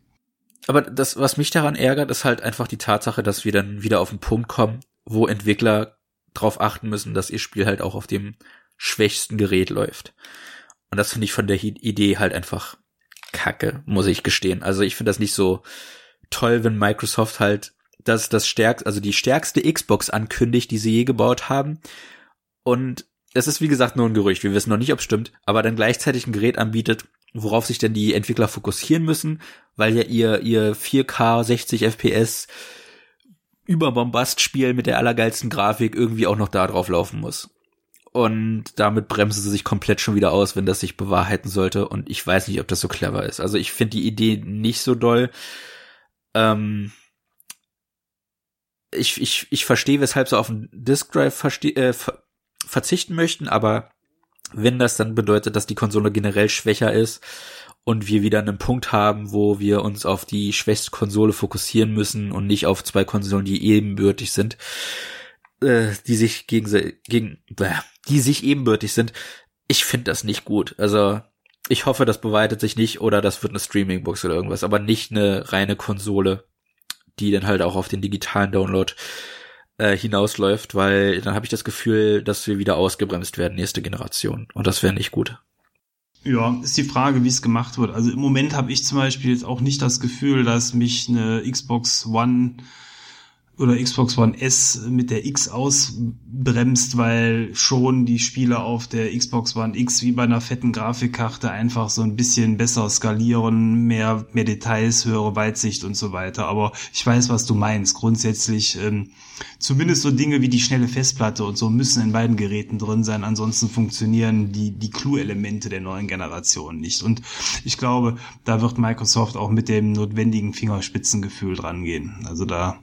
aber das, was mich daran ärgert, ist halt einfach die Tatsache, dass wir dann wieder auf den Punkt kommen, wo Entwickler darauf achten müssen, dass ihr Spiel halt auch auf dem schwächsten Gerät läuft. Und das finde ich von der Idee halt einfach kacke, muss ich gestehen. Also ich finde das nicht so toll, wenn Microsoft halt das, das stärkste, also die stärkste Xbox ankündigt, die sie je gebaut haben. Und es ist wie gesagt nur ein Gerücht. Wir wissen noch nicht, ob es stimmt, aber dann gleichzeitig ein Gerät anbietet, worauf sich denn die Entwickler fokussieren müssen, weil ja ihr, ihr 4K 60 FPS Überbombast-Spiel mit der allergeilsten Grafik irgendwie auch noch da drauf laufen muss. Und damit bremsen sie sich komplett schon wieder aus, wenn das sich bewahrheiten sollte. Und ich weiß nicht, ob das so clever ist. Also ich finde die Idee nicht so doll. Ähm, ich, ich, ich verstehe, weshalb sie auf den Disk Drive äh, ver verzichten möchten, aber wenn das dann bedeutet, dass die Konsole generell schwächer ist und wir wieder einen Punkt haben, wo wir uns auf die schwächste Konsole fokussieren müssen und nicht auf zwei Konsolen, die ebenbürtig sind, äh, die sich gegen, gegen äh, die sich ebenbürtig sind. Ich finde das nicht gut. Also ich hoffe, das beweitet sich nicht oder das wird eine Streaming-Box oder irgendwas, aber nicht eine reine Konsole, die dann halt auch auf den digitalen Download äh, hinausläuft, weil dann habe ich das Gefühl, dass wir wieder ausgebremst werden, nächste Generation. Und das wäre nicht gut. Ja, ist die Frage, wie es gemacht wird. Also im Moment habe ich zum Beispiel jetzt auch nicht das Gefühl, dass mich eine Xbox One oder Xbox One S mit der X ausbremst, weil schon die Spiele auf der Xbox One X wie bei einer fetten Grafikkarte einfach so ein bisschen besser skalieren, mehr, mehr Details, höhere Weitsicht und so weiter. Aber ich weiß, was du meinst. Grundsätzlich, ähm, zumindest so Dinge wie die schnelle Festplatte und so müssen in beiden Geräten drin sein. Ansonsten funktionieren die, die Clue-Elemente der neuen Generation nicht. Und ich glaube, da wird Microsoft auch mit dem notwendigen Fingerspitzengefühl dran gehen. Also da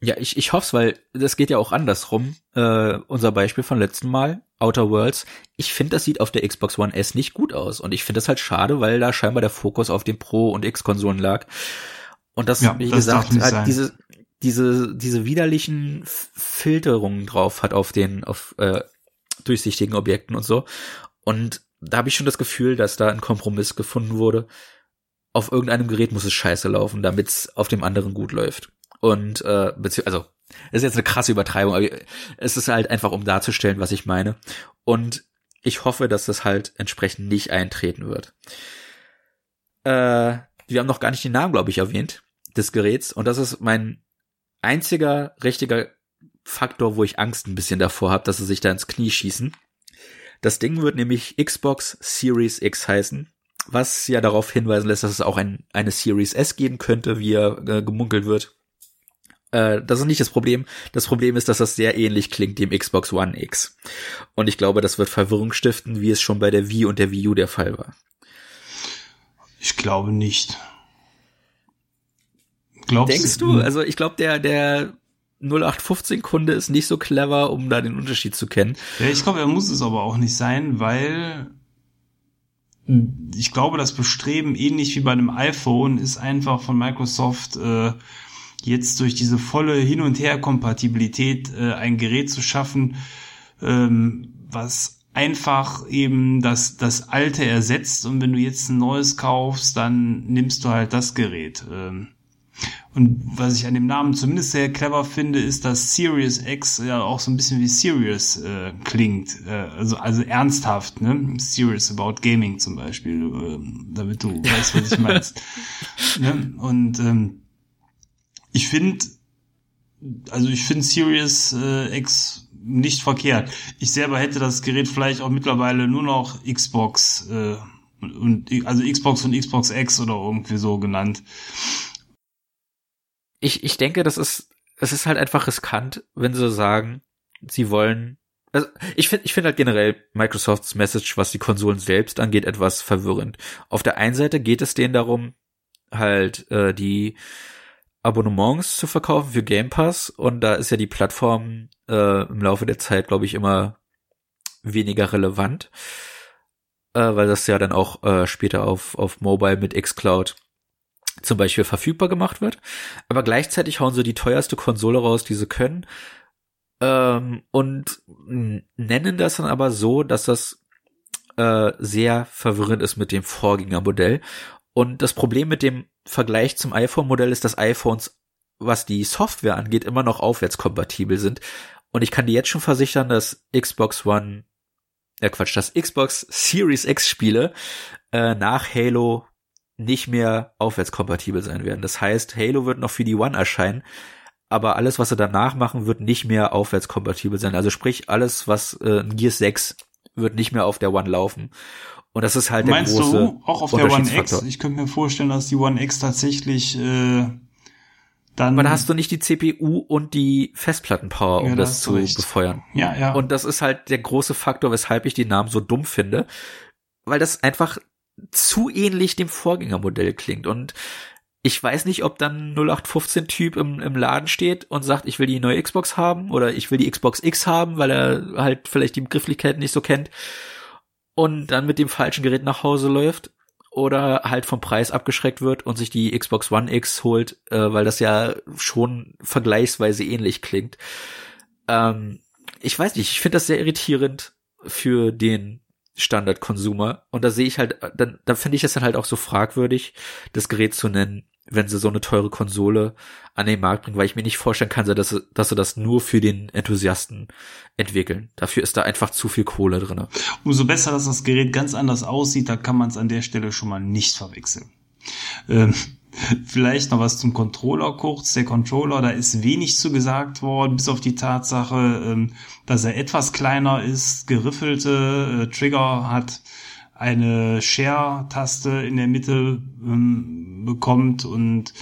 ja, ich, ich hoffe weil das geht ja auch andersrum. Äh, unser Beispiel von letzten Mal, Outer Worlds. Ich finde, das sieht auf der Xbox One S nicht gut aus. Und ich finde das halt schade, weil da scheinbar der Fokus auf den Pro- und X-Konsolen lag. Und das, ja, wie das gesagt, halt diese, diese, diese widerlichen Filterungen drauf hat auf den, auf äh, durchsichtigen Objekten und so. Und da habe ich schon das Gefühl, dass da ein Kompromiss gefunden wurde. Auf irgendeinem Gerät muss es scheiße laufen, damit es auf dem anderen gut läuft. Und äh, also ist jetzt eine krasse Übertreibung, aber es ist halt einfach, um darzustellen, was ich meine. Und ich hoffe, dass das halt entsprechend nicht eintreten wird. Äh, wir haben noch gar nicht den Namen, glaube ich, erwähnt des Geräts. Und das ist mein einziger richtiger Faktor, wo ich Angst ein bisschen davor habe, dass sie sich da ins Knie schießen. Das Ding wird nämlich Xbox Series X heißen, was ja darauf hinweisen lässt, dass es auch ein, eine Series S geben könnte, wie er äh, gemunkelt wird. Äh, das ist nicht das Problem. Das Problem ist, dass das sehr ähnlich klingt dem Xbox One X. Und ich glaube, das wird Verwirrung stiften, wie es schon bei der Wii und der Wii U der Fall war. Ich glaube nicht. Glaubst Denkst du? Also ich glaube, der, der 0815-Kunde ist nicht so clever, um da den Unterschied zu kennen. Ja, ich glaube, er muss es aber auch nicht sein, weil ich glaube, das Bestreben, ähnlich wie bei einem iPhone, ist einfach von Microsoft äh, jetzt durch diese volle Hin- und Her-Kompatibilität äh, ein Gerät zu schaffen, ähm, was einfach eben das, das alte ersetzt und wenn du jetzt ein neues kaufst, dann nimmst du halt das Gerät. Ähm, und was ich an dem Namen zumindest sehr clever finde, ist, dass Serious X ja auch so ein bisschen wie Serious äh, klingt. Äh, also, also ernsthaft, ne? Serious about Gaming zum Beispiel, äh, damit du weißt, was ich meinst. ne? Und ähm, ich finde, also ich finde Series äh, X nicht verkehrt. Ich selber hätte das Gerät vielleicht auch mittlerweile nur noch Xbox äh, und also Xbox und Xbox X oder irgendwie so genannt. Ich, ich denke, das ist, es ist halt einfach riskant, wenn sie sagen, sie wollen. Also ich finde ich finde halt generell Microsofts Message, was die Konsolen selbst angeht, etwas verwirrend. Auf der einen Seite geht es denen darum, halt äh, die Abonnements zu verkaufen für Game Pass. Und da ist ja die Plattform äh, im Laufe der Zeit, glaube ich, immer weniger relevant, äh, weil das ja dann auch äh, später auf, auf Mobile mit xCloud zum Beispiel verfügbar gemacht wird. Aber gleichzeitig hauen sie die teuerste Konsole raus, die sie können. Ähm, und nennen das dann aber so, dass das äh, sehr verwirrend ist mit dem Vorgängermodell und das Problem mit dem Vergleich zum iPhone-Modell ist, dass iPhones, was die Software angeht, immer noch aufwärtskompatibel sind. Und ich kann dir jetzt schon versichern, dass Xbox One, äh Quatsch, dass Xbox Series X Spiele äh, nach Halo nicht mehr aufwärtskompatibel sein werden. Das heißt, Halo wird noch für die One erscheinen, aber alles, was sie danach machen, wird nicht mehr aufwärtskompatibel sein. Also sprich, alles, was äh, Gears 6 wird nicht mehr auf der One laufen. Und das ist halt Meinst der große du auch auf der One X? Ich könnte mir vorstellen, dass die One X tatsächlich äh, dann. Aber da hast du nicht die CPU und die Festplattenpower, um ja, das zu recht. befeuern. Ja, ja. Und das ist halt der große Faktor, weshalb ich den Namen so dumm finde, weil das einfach zu ähnlich dem Vorgängermodell klingt und ich weiß nicht, ob dann 0815-Typ im, im Laden steht und sagt, ich will die neue Xbox haben oder ich will die Xbox X haben, weil er halt vielleicht die Begrifflichkeiten nicht so kennt und dann mit dem falschen Gerät nach Hause läuft oder halt vom Preis abgeschreckt wird und sich die Xbox One X holt, äh, weil das ja schon vergleichsweise ähnlich klingt. Ähm, ich weiß nicht, ich finde das sehr irritierend für den Standard-Consumer. Und da sehe ich halt, dann, dann finde ich es dann halt auch so fragwürdig, das Gerät zu nennen, wenn sie so eine teure Konsole an den Markt bringen, weil ich mir nicht vorstellen kann, dass sie, dass sie das nur für den Enthusiasten entwickeln. Dafür ist da einfach zu viel Kohle drin. Umso besser, dass das Gerät ganz anders aussieht, da kann man es an der Stelle schon mal nicht verwechseln. Ähm, Vielleicht noch was zum Controller kurz. Der Controller, da ist wenig zu gesagt worden, bis auf die Tatsache, ähm, dass er etwas kleiner ist, geriffelte äh, Trigger hat, eine Share-Taste in der Mitte ähm, bekommt und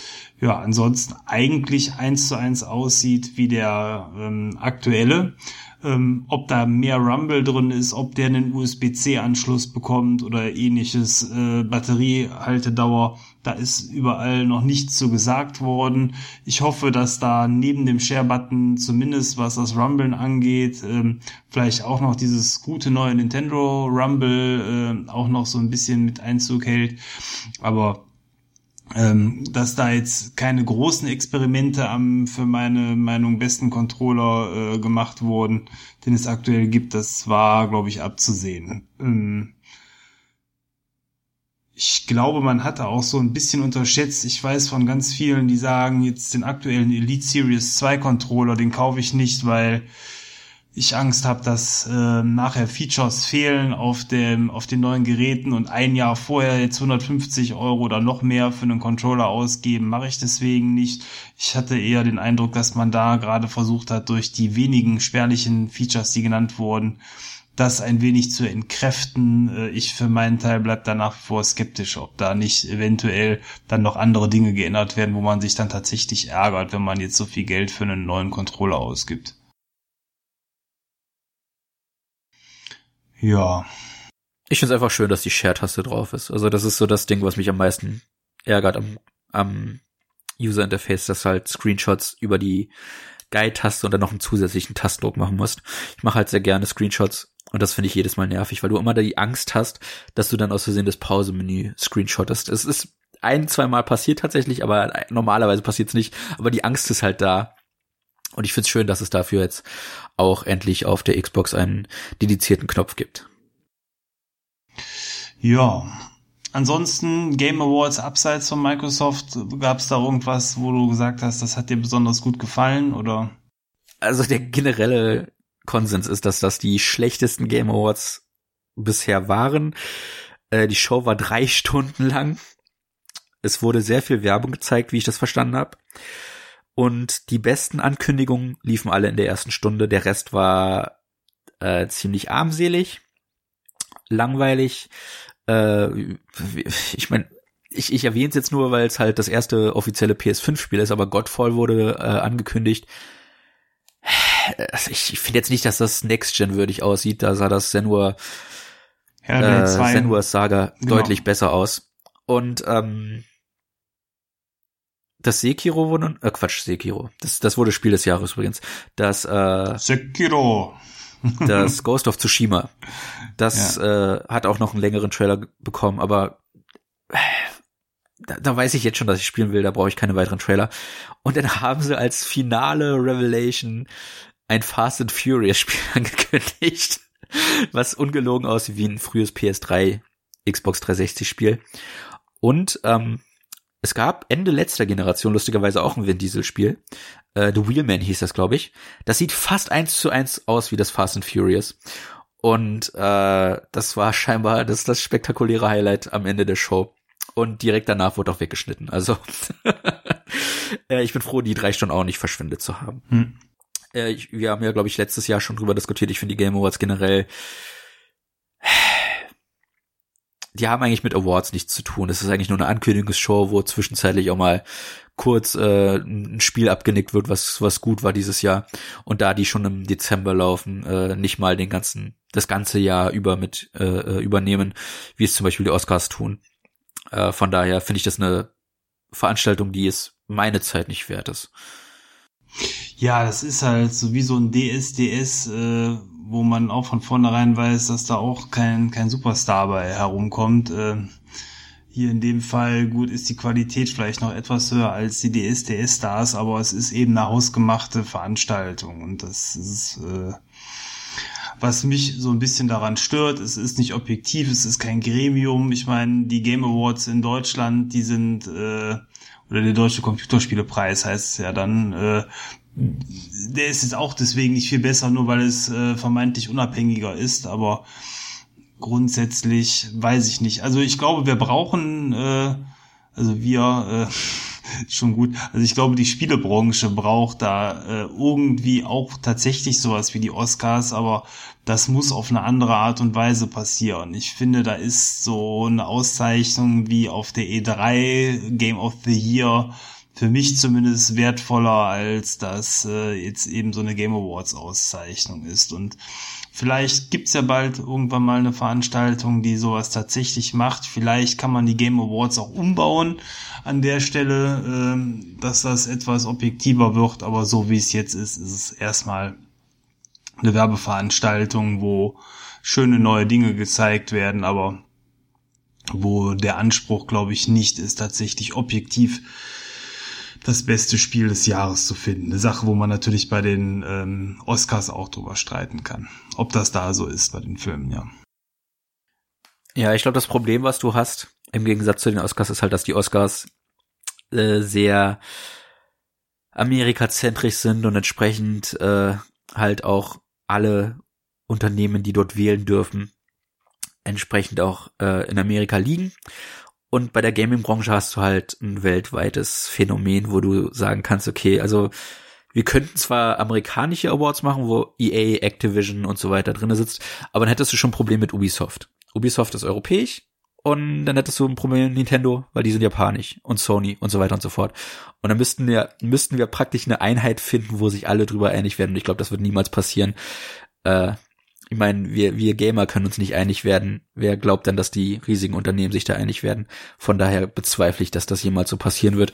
ja, ansonsten eigentlich eins zu eins aussieht wie der ähm, aktuelle. Ähm, ob da mehr Rumble drin ist, ob der einen USB-C-Anschluss bekommt oder ähnliches, äh, Batteriehaltedauer, da ist überall noch nichts so gesagt worden. Ich hoffe, dass da neben dem Share-Button zumindest was das Rumblen angeht, ähm, vielleicht auch noch dieses gute neue Nintendo Rumble äh, auch noch so ein bisschen mit Einzug hält. Aber ähm, dass da jetzt keine großen Experimente am für meine Meinung besten Controller äh, gemacht wurden, den es aktuell gibt, das war, glaube ich, abzusehen. Ähm, ich glaube, man hatte auch so ein bisschen unterschätzt. Ich weiß von ganz vielen, die sagen, jetzt den aktuellen Elite Series 2 Controller, den kaufe ich nicht, weil ich Angst habe, dass äh, nachher Features fehlen auf dem auf den neuen Geräten und ein Jahr vorher jetzt 150 Euro oder noch mehr für einen Controller ausgeben, mache ich deswegen nicht. Ich hatte eher den Eindruck, dass man da gerade versucht hat, durch die wenigen spärlichen Features, die genannt wurden, das ein wenig zu entkräften. Äh, ich für meinen Teil bleib danach vor skeptisch, ob da nicht eventuell dann noch andere Dinge geändert werden, wo man sich dann tatsächlich ärgert, wenn man jetzt so viel Geld für einen neuen Controller ausgibt. Ja. Ich finde es einfach schön, dass die Share-Taste drauf ist. Also das ist so das Ding, was mich am meisten ärgert am, am User Interface, dass halt Screenshots über die Guide-Taste und dann noch einen zusätzlichen Tastdruck machen musst. Ich mache halt sehr gerne Screenshots und das finde ich jedes Mal nervig, weil du immer da die Angst hast, dass du dann aus Versehen das Pause-Menü screenshottest. Es ist ein, zwei Mal passiert tatsächlich, aber normalerweise passiert es nicht. Aber die Angst ist halt da. Und ich finde es schön, dass es dafür jetzt auch endlich auf der Xbox einen dedizierten Knopf gibt. Ja. Ansonsten Game Awards abseits von Microsoft, gab es da irgendwas, wo du gesagt hast, das hat dir besonders gut gefallen oder? Also der generelle Konsens ist, dass das die schlechtesten Game Awards bisher waren. Äh, die Show war drei Stunden lang. Es wurde sehr viel Werbung gezeigt, wie ich das verstanden habe. Und die besten Ankündigungen liefen alle in der ersten Stunde. Der Rest war äh, ziemlich armselig, langweilig. Äh, ich meine, ich, ich erwähne es jetzt nur, weil es halt das erste offizielle PS5-Spiel ist, aber Godfall wurde äh, angekündigt also ich finde jetzt nicht, dass das Next-Gen würdig aussieht. Da sah das Senua, ja, äh, Senua's Saga genau. deutlich besser aus. Und ähm, das Sekiro wurde, äh, Quatsch, Sekiro. Das, das wurde Spiel des Jahres übrigens. Das, äh, Sekiro. Das Ghost of Tsushima. Das ja. äh, hat auch noch einen längeren Trailer bekommen, aber da, da weiß ich jetzt schon, dass ich spielen will, da brauche ich keine weiteren Trailer. Und dann haben sie als finale Revelation ein Fast and Furious Spiel angekündigt, was ungelogen aussieht wie ein frühes PS3 Xbox 360 Spiel. Und ähm, es gab Ende letzter Generation lustigerweise auch ein Vin Diesel Spiel. Äh, The Wheelman hieß das, glaube ich. Das sieht fast eins zu eins aus wie das Fast and Furious. Und äh, das war scheinbar das, das spektakuläre Highlight am Ende der Show. Und direkt danach wurde auch weggeschnitten. Also äh, ich bin froh, die drei Stunden auch nicht verschwindet zu haben. Hm. Äh, ich, wir haben ja, glaube ich, letztes Jahr schon drüber diskutiert. Ich finde die Game Awards generell die haben eigentlich mit Awards nichts zu tun. Das ist eigentlich nur eine Ankündigungsshow, wo zwischenzeitlich auch mal kurz äh, ein Spiel abgenickt wird, was was gut war dieses Jahr. Und da die schon im Dezember laufen, äh, nicht mal den ganzen das ganze Jahr über mit äh, äh übernehmen, wie es zum Beispiel die Oscars tun. Äh, von daher finde ich das eine Veranstaltung, die es meine Zeit nicht wert ist. Ja, das ist halt so wie so ein DSDS, äh, wo man auch von vornherein weiß, dass da auch kein, kein Superstar bei herumkommt. Äh, hier in dem Fall, gut, ist die Qualität vielleicht noch etwas höher als die DSDS-Stars, aber es ist eben eine hausgemachte Veranstaltung und das ist, äh, was mich so ein bisschen daran stört, es ist nicht objektiv, es ist kein Gremium. Ich meine, die Game Awards in Deutschland, die sind, äh, oder der Deutsche Computerspielepreis heißt es ja dann, äh, der ist jetzt auch deswegen nicht viel besser, nur weil es äh, vermeintlich unabhängiger ist, aber grundsätzlich weiß ich nicht. Also ich glaube, wir brauchen, äh, also wir, äh, schon gut. Also ich glaube, die Spielebranche braucht da äh, irgendwie auch tatsächlich sowas wie die Oscars, aber das muss auf eine andere Art und Weise passieren. Ich finde, da ist so eine Auszeichnung wie auf der E3 Game of the Year für mich zumindest wertvoller, als dass äh, jetzt eben so eine Game Awards Auszeichnung ist. Und vielleicht gibt's ja bald irgendwann mal eine Veranstaltung, die sowas tatsächlich macht. Vielleicht kann man die Game Awards auch umbauen an der Stelle, äh, dass das etwas objektiver wird. Aber so wie es jetzt ist, ist es erstmal eine Werbeveranstaltung, wo schöne neue Dinge gezeigt werden, aber wo der Anspruch, glaube ich, nicht ist, tatsächlich objektiv das beste Spiel des Jahres zu finden. Eine Sache, wo man natürlich bei den ähm, Oscars auch drüber streiten kann. Ob das da so ist bei den Filmen, ja. Ja, ich glaube, das Problem, was du hast, im Gegensatz zu den Oscars, ist halt, dass die Oscars äh, sehr amerikazentrisch sind und entsprechend äh, halt auch alle Unternehmen, die dort wählen dürfen, entsprechend auch äh, in Amerika liegen. Und bei der Gaming-Branche hast du halt ein weltweites Phänomen, wo du sagen kannst, okay, also wir könnten zwar amerikanische Awards machen, wo EA, Activision und so weiter drin sitzt, aber dann hättest du schon ein Problem mit Ubisoft. Ubisoft ist europäisch und dann hättest du ein Problem mit Nintendo, weil die sind japanisch und Sony und so weiter und so fort. Und dann müssten wir, müssten wir praktisch eine Einheit finden, wo sich alle drüber einig werden. Und ich glaube, das wird niemals passieren. Äh, ich meine, wir, wir Gamer können uns nicht einig werden. Wer glaubt denn, dass die riesigen Unternehmen sich da einig werden? Von daher bezweifle ich, dass das jemals so passieren wird.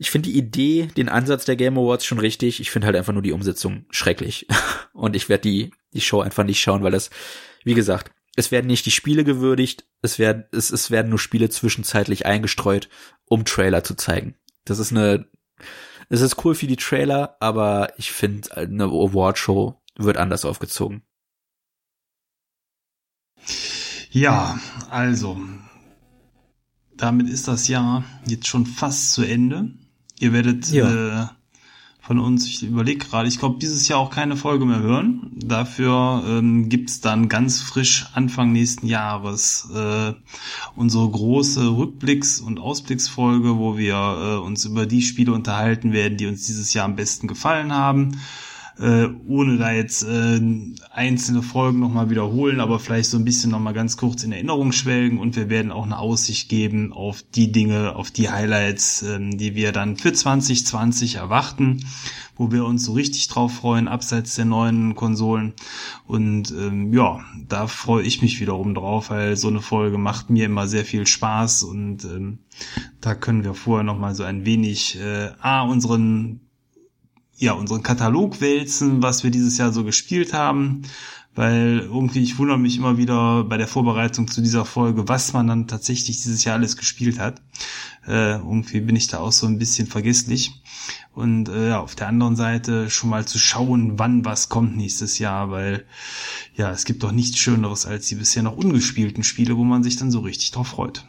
Ich finde die Idee, den Ansatz der Game Awards schon richtig. Ich finde halt einfach nur die Umsetzung schrecklich. Und ich werde die, die Show einfach nicht schauen, weil das, wie gesagt, es werden nicht die Spiele gewürdigt, es werden, es, es werden nur Spiele zwischenzeitlich eingestreut, um Trailer zu zeigen. Das ist eine, es ist cool für die Trailer, aber ich finde, eine Award-Show wird anders aufgezogen. Ja, also, damit ist das Jahr jetzt schon fast zu Ende. Ihr werdet ja. äh, von uns, ich überlege gerade, ich glaube, dieses Jahr auch keine Folge mehr hören. Dafür ähm, gibt's dann ganz frisch Anfang nächsten Jahres äh, unsere große Rückblicks- und Ausblicksfolge, wo wir äh, uns über die Spiele unterhalten werden, die uns dieses Jahr am besten gefallen haben äh, ohne da jetzt äh, einzelne Folgen nochmal wiederholen, aber vielleicht so ein bisschen nochmal ganz kurz in Erinnerung schwelgen und wir werden auch eine Aussicht geben auf die Dinge, auf die Highlights, ähm, die wir dann für 2020 erwarten, wo wir uns so richtig drauf freuen, abseits der neuen Konsolen. Und ähm, ja, da freue ich mich wiederum drauf, weil so eine Folge macht mir immer sehr viel Spaß und ähm, da können wir vorher nochmal so ein wenig äh, A, unseren ja, unseren Katalog wälzen, was wir dieses Jahr so gespielt haben, weil irgendwie ich wundere mich immer wieder bei der Vorbereitung zu dieser Folge, was man dann tatsächlich dieses Jahr alles gespielt hat. Äh, irgendwie bin ich da auch so ein bisschen vergesslich. Und äh, ja, auf der anderen Seite schon mal zu schauen, wann was kommt nächstes Jahr, weil ja, es gibt doch nichts Schöneres als die bisher noch ungespielten Spiele, wo man sich dann so richtig drauf freut.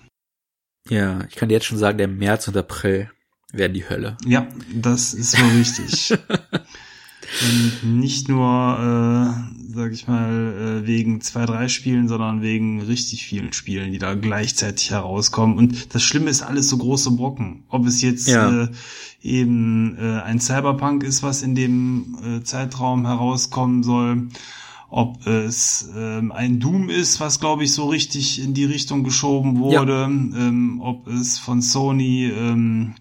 Ja, ich kann dir jetzt schon sagen, der März und April wäre die Hölle. Ja, das ist so richtig. Und nicht nur, äh, sag ich mal, äh, wegen zwei, drei Spielen, sondern wegen richtig vielen Spielen, die da gleichzeitig herauskommen. Und das Schlimme ist alles so große Brocken. Ob es jetzt ja. äh, eben äh, ein Cyberpunk ist, was in dem äh, Zeitraum herauskommen soll, ob es ähm, ein Doom ist, was glaube ich so richtig in die Richtung geschoben wurde, ja. ähm, ob es von Sony ähm,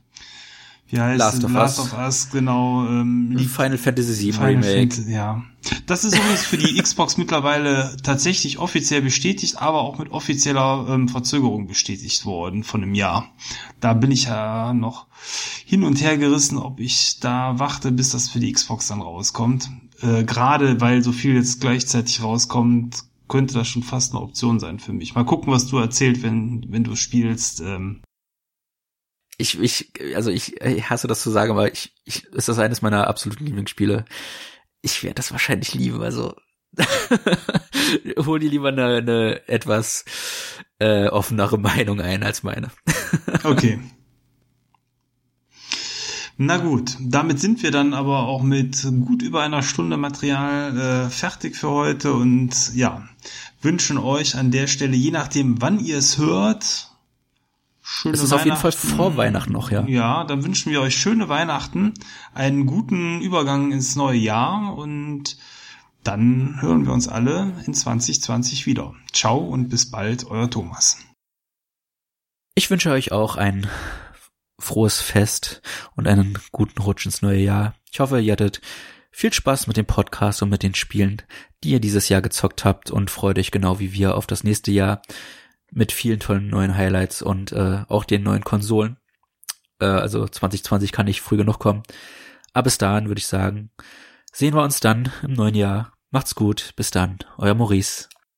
wie heißt Last, of, Last of Us, genau. Ähm, Final Fantasy VII Final Remake. Fantasy, ja. Das ist übrigens für die Xbox mittlerweile tatsächlich offiziell bestätigt, aber auch mit offizieller ähm, Verzögerung bestätigt worden von einem Jahr. Da bin ich ja noch hin und her gerissen, ob ich da warte, bis das für die Xbox dann rauskommt. Äh, Gerade weil so viel jetzt gleichzeitig rauskommt, könnte das schon fast eine Option sein für mich. Mal gucken, was du erzählt, wenn, wenn du spielst. Ähm, ich, ich, also ich, ich hasse das zu sagen, aber ich, ich, ist das eines meiner absoluten Lieblingsspiele. Ich werde das wahrscheinlich lieben, also hol dir lieber eine, eine etwas äh, offenere Meinung ein als meine. okay. Na gut, damit sind wir dann aber auch mit gut über einer Stunde Material äh, fertig für heute und ja, wünschen euch an der Stelle, je nachdem, wann ihr es hört, Schöne es ist auf jeden Fall vor Weihnachten noch, ja. Ja, dann wünschen wir euch schöne Weihnachten, einen guten Übergang ins neue Jahr und dann hören wir uns alle in 2020 wieder. Ciao und bis bald, euer Thomas. Ich wünsche euch auch ein frohes Fest und einen guten Rutsch ins neue Jahr. Ich hoffe, ihr hattet viel Spaß mit dem Podcast und mit den Spielen, die ihr dieses Jahr gezockt habt und freut euch genau wie wir auf das nächste Jahr mit vielen tollen neuen Highlights und äh, auch den neuen Konsolen. Äh, also 2020 kann nicht früh genug kommen. Aber bis dahin würde ich sagen, sehen wir uns dann im neuen Jahr. Macht's gut. Bis dann. Euer Maurice.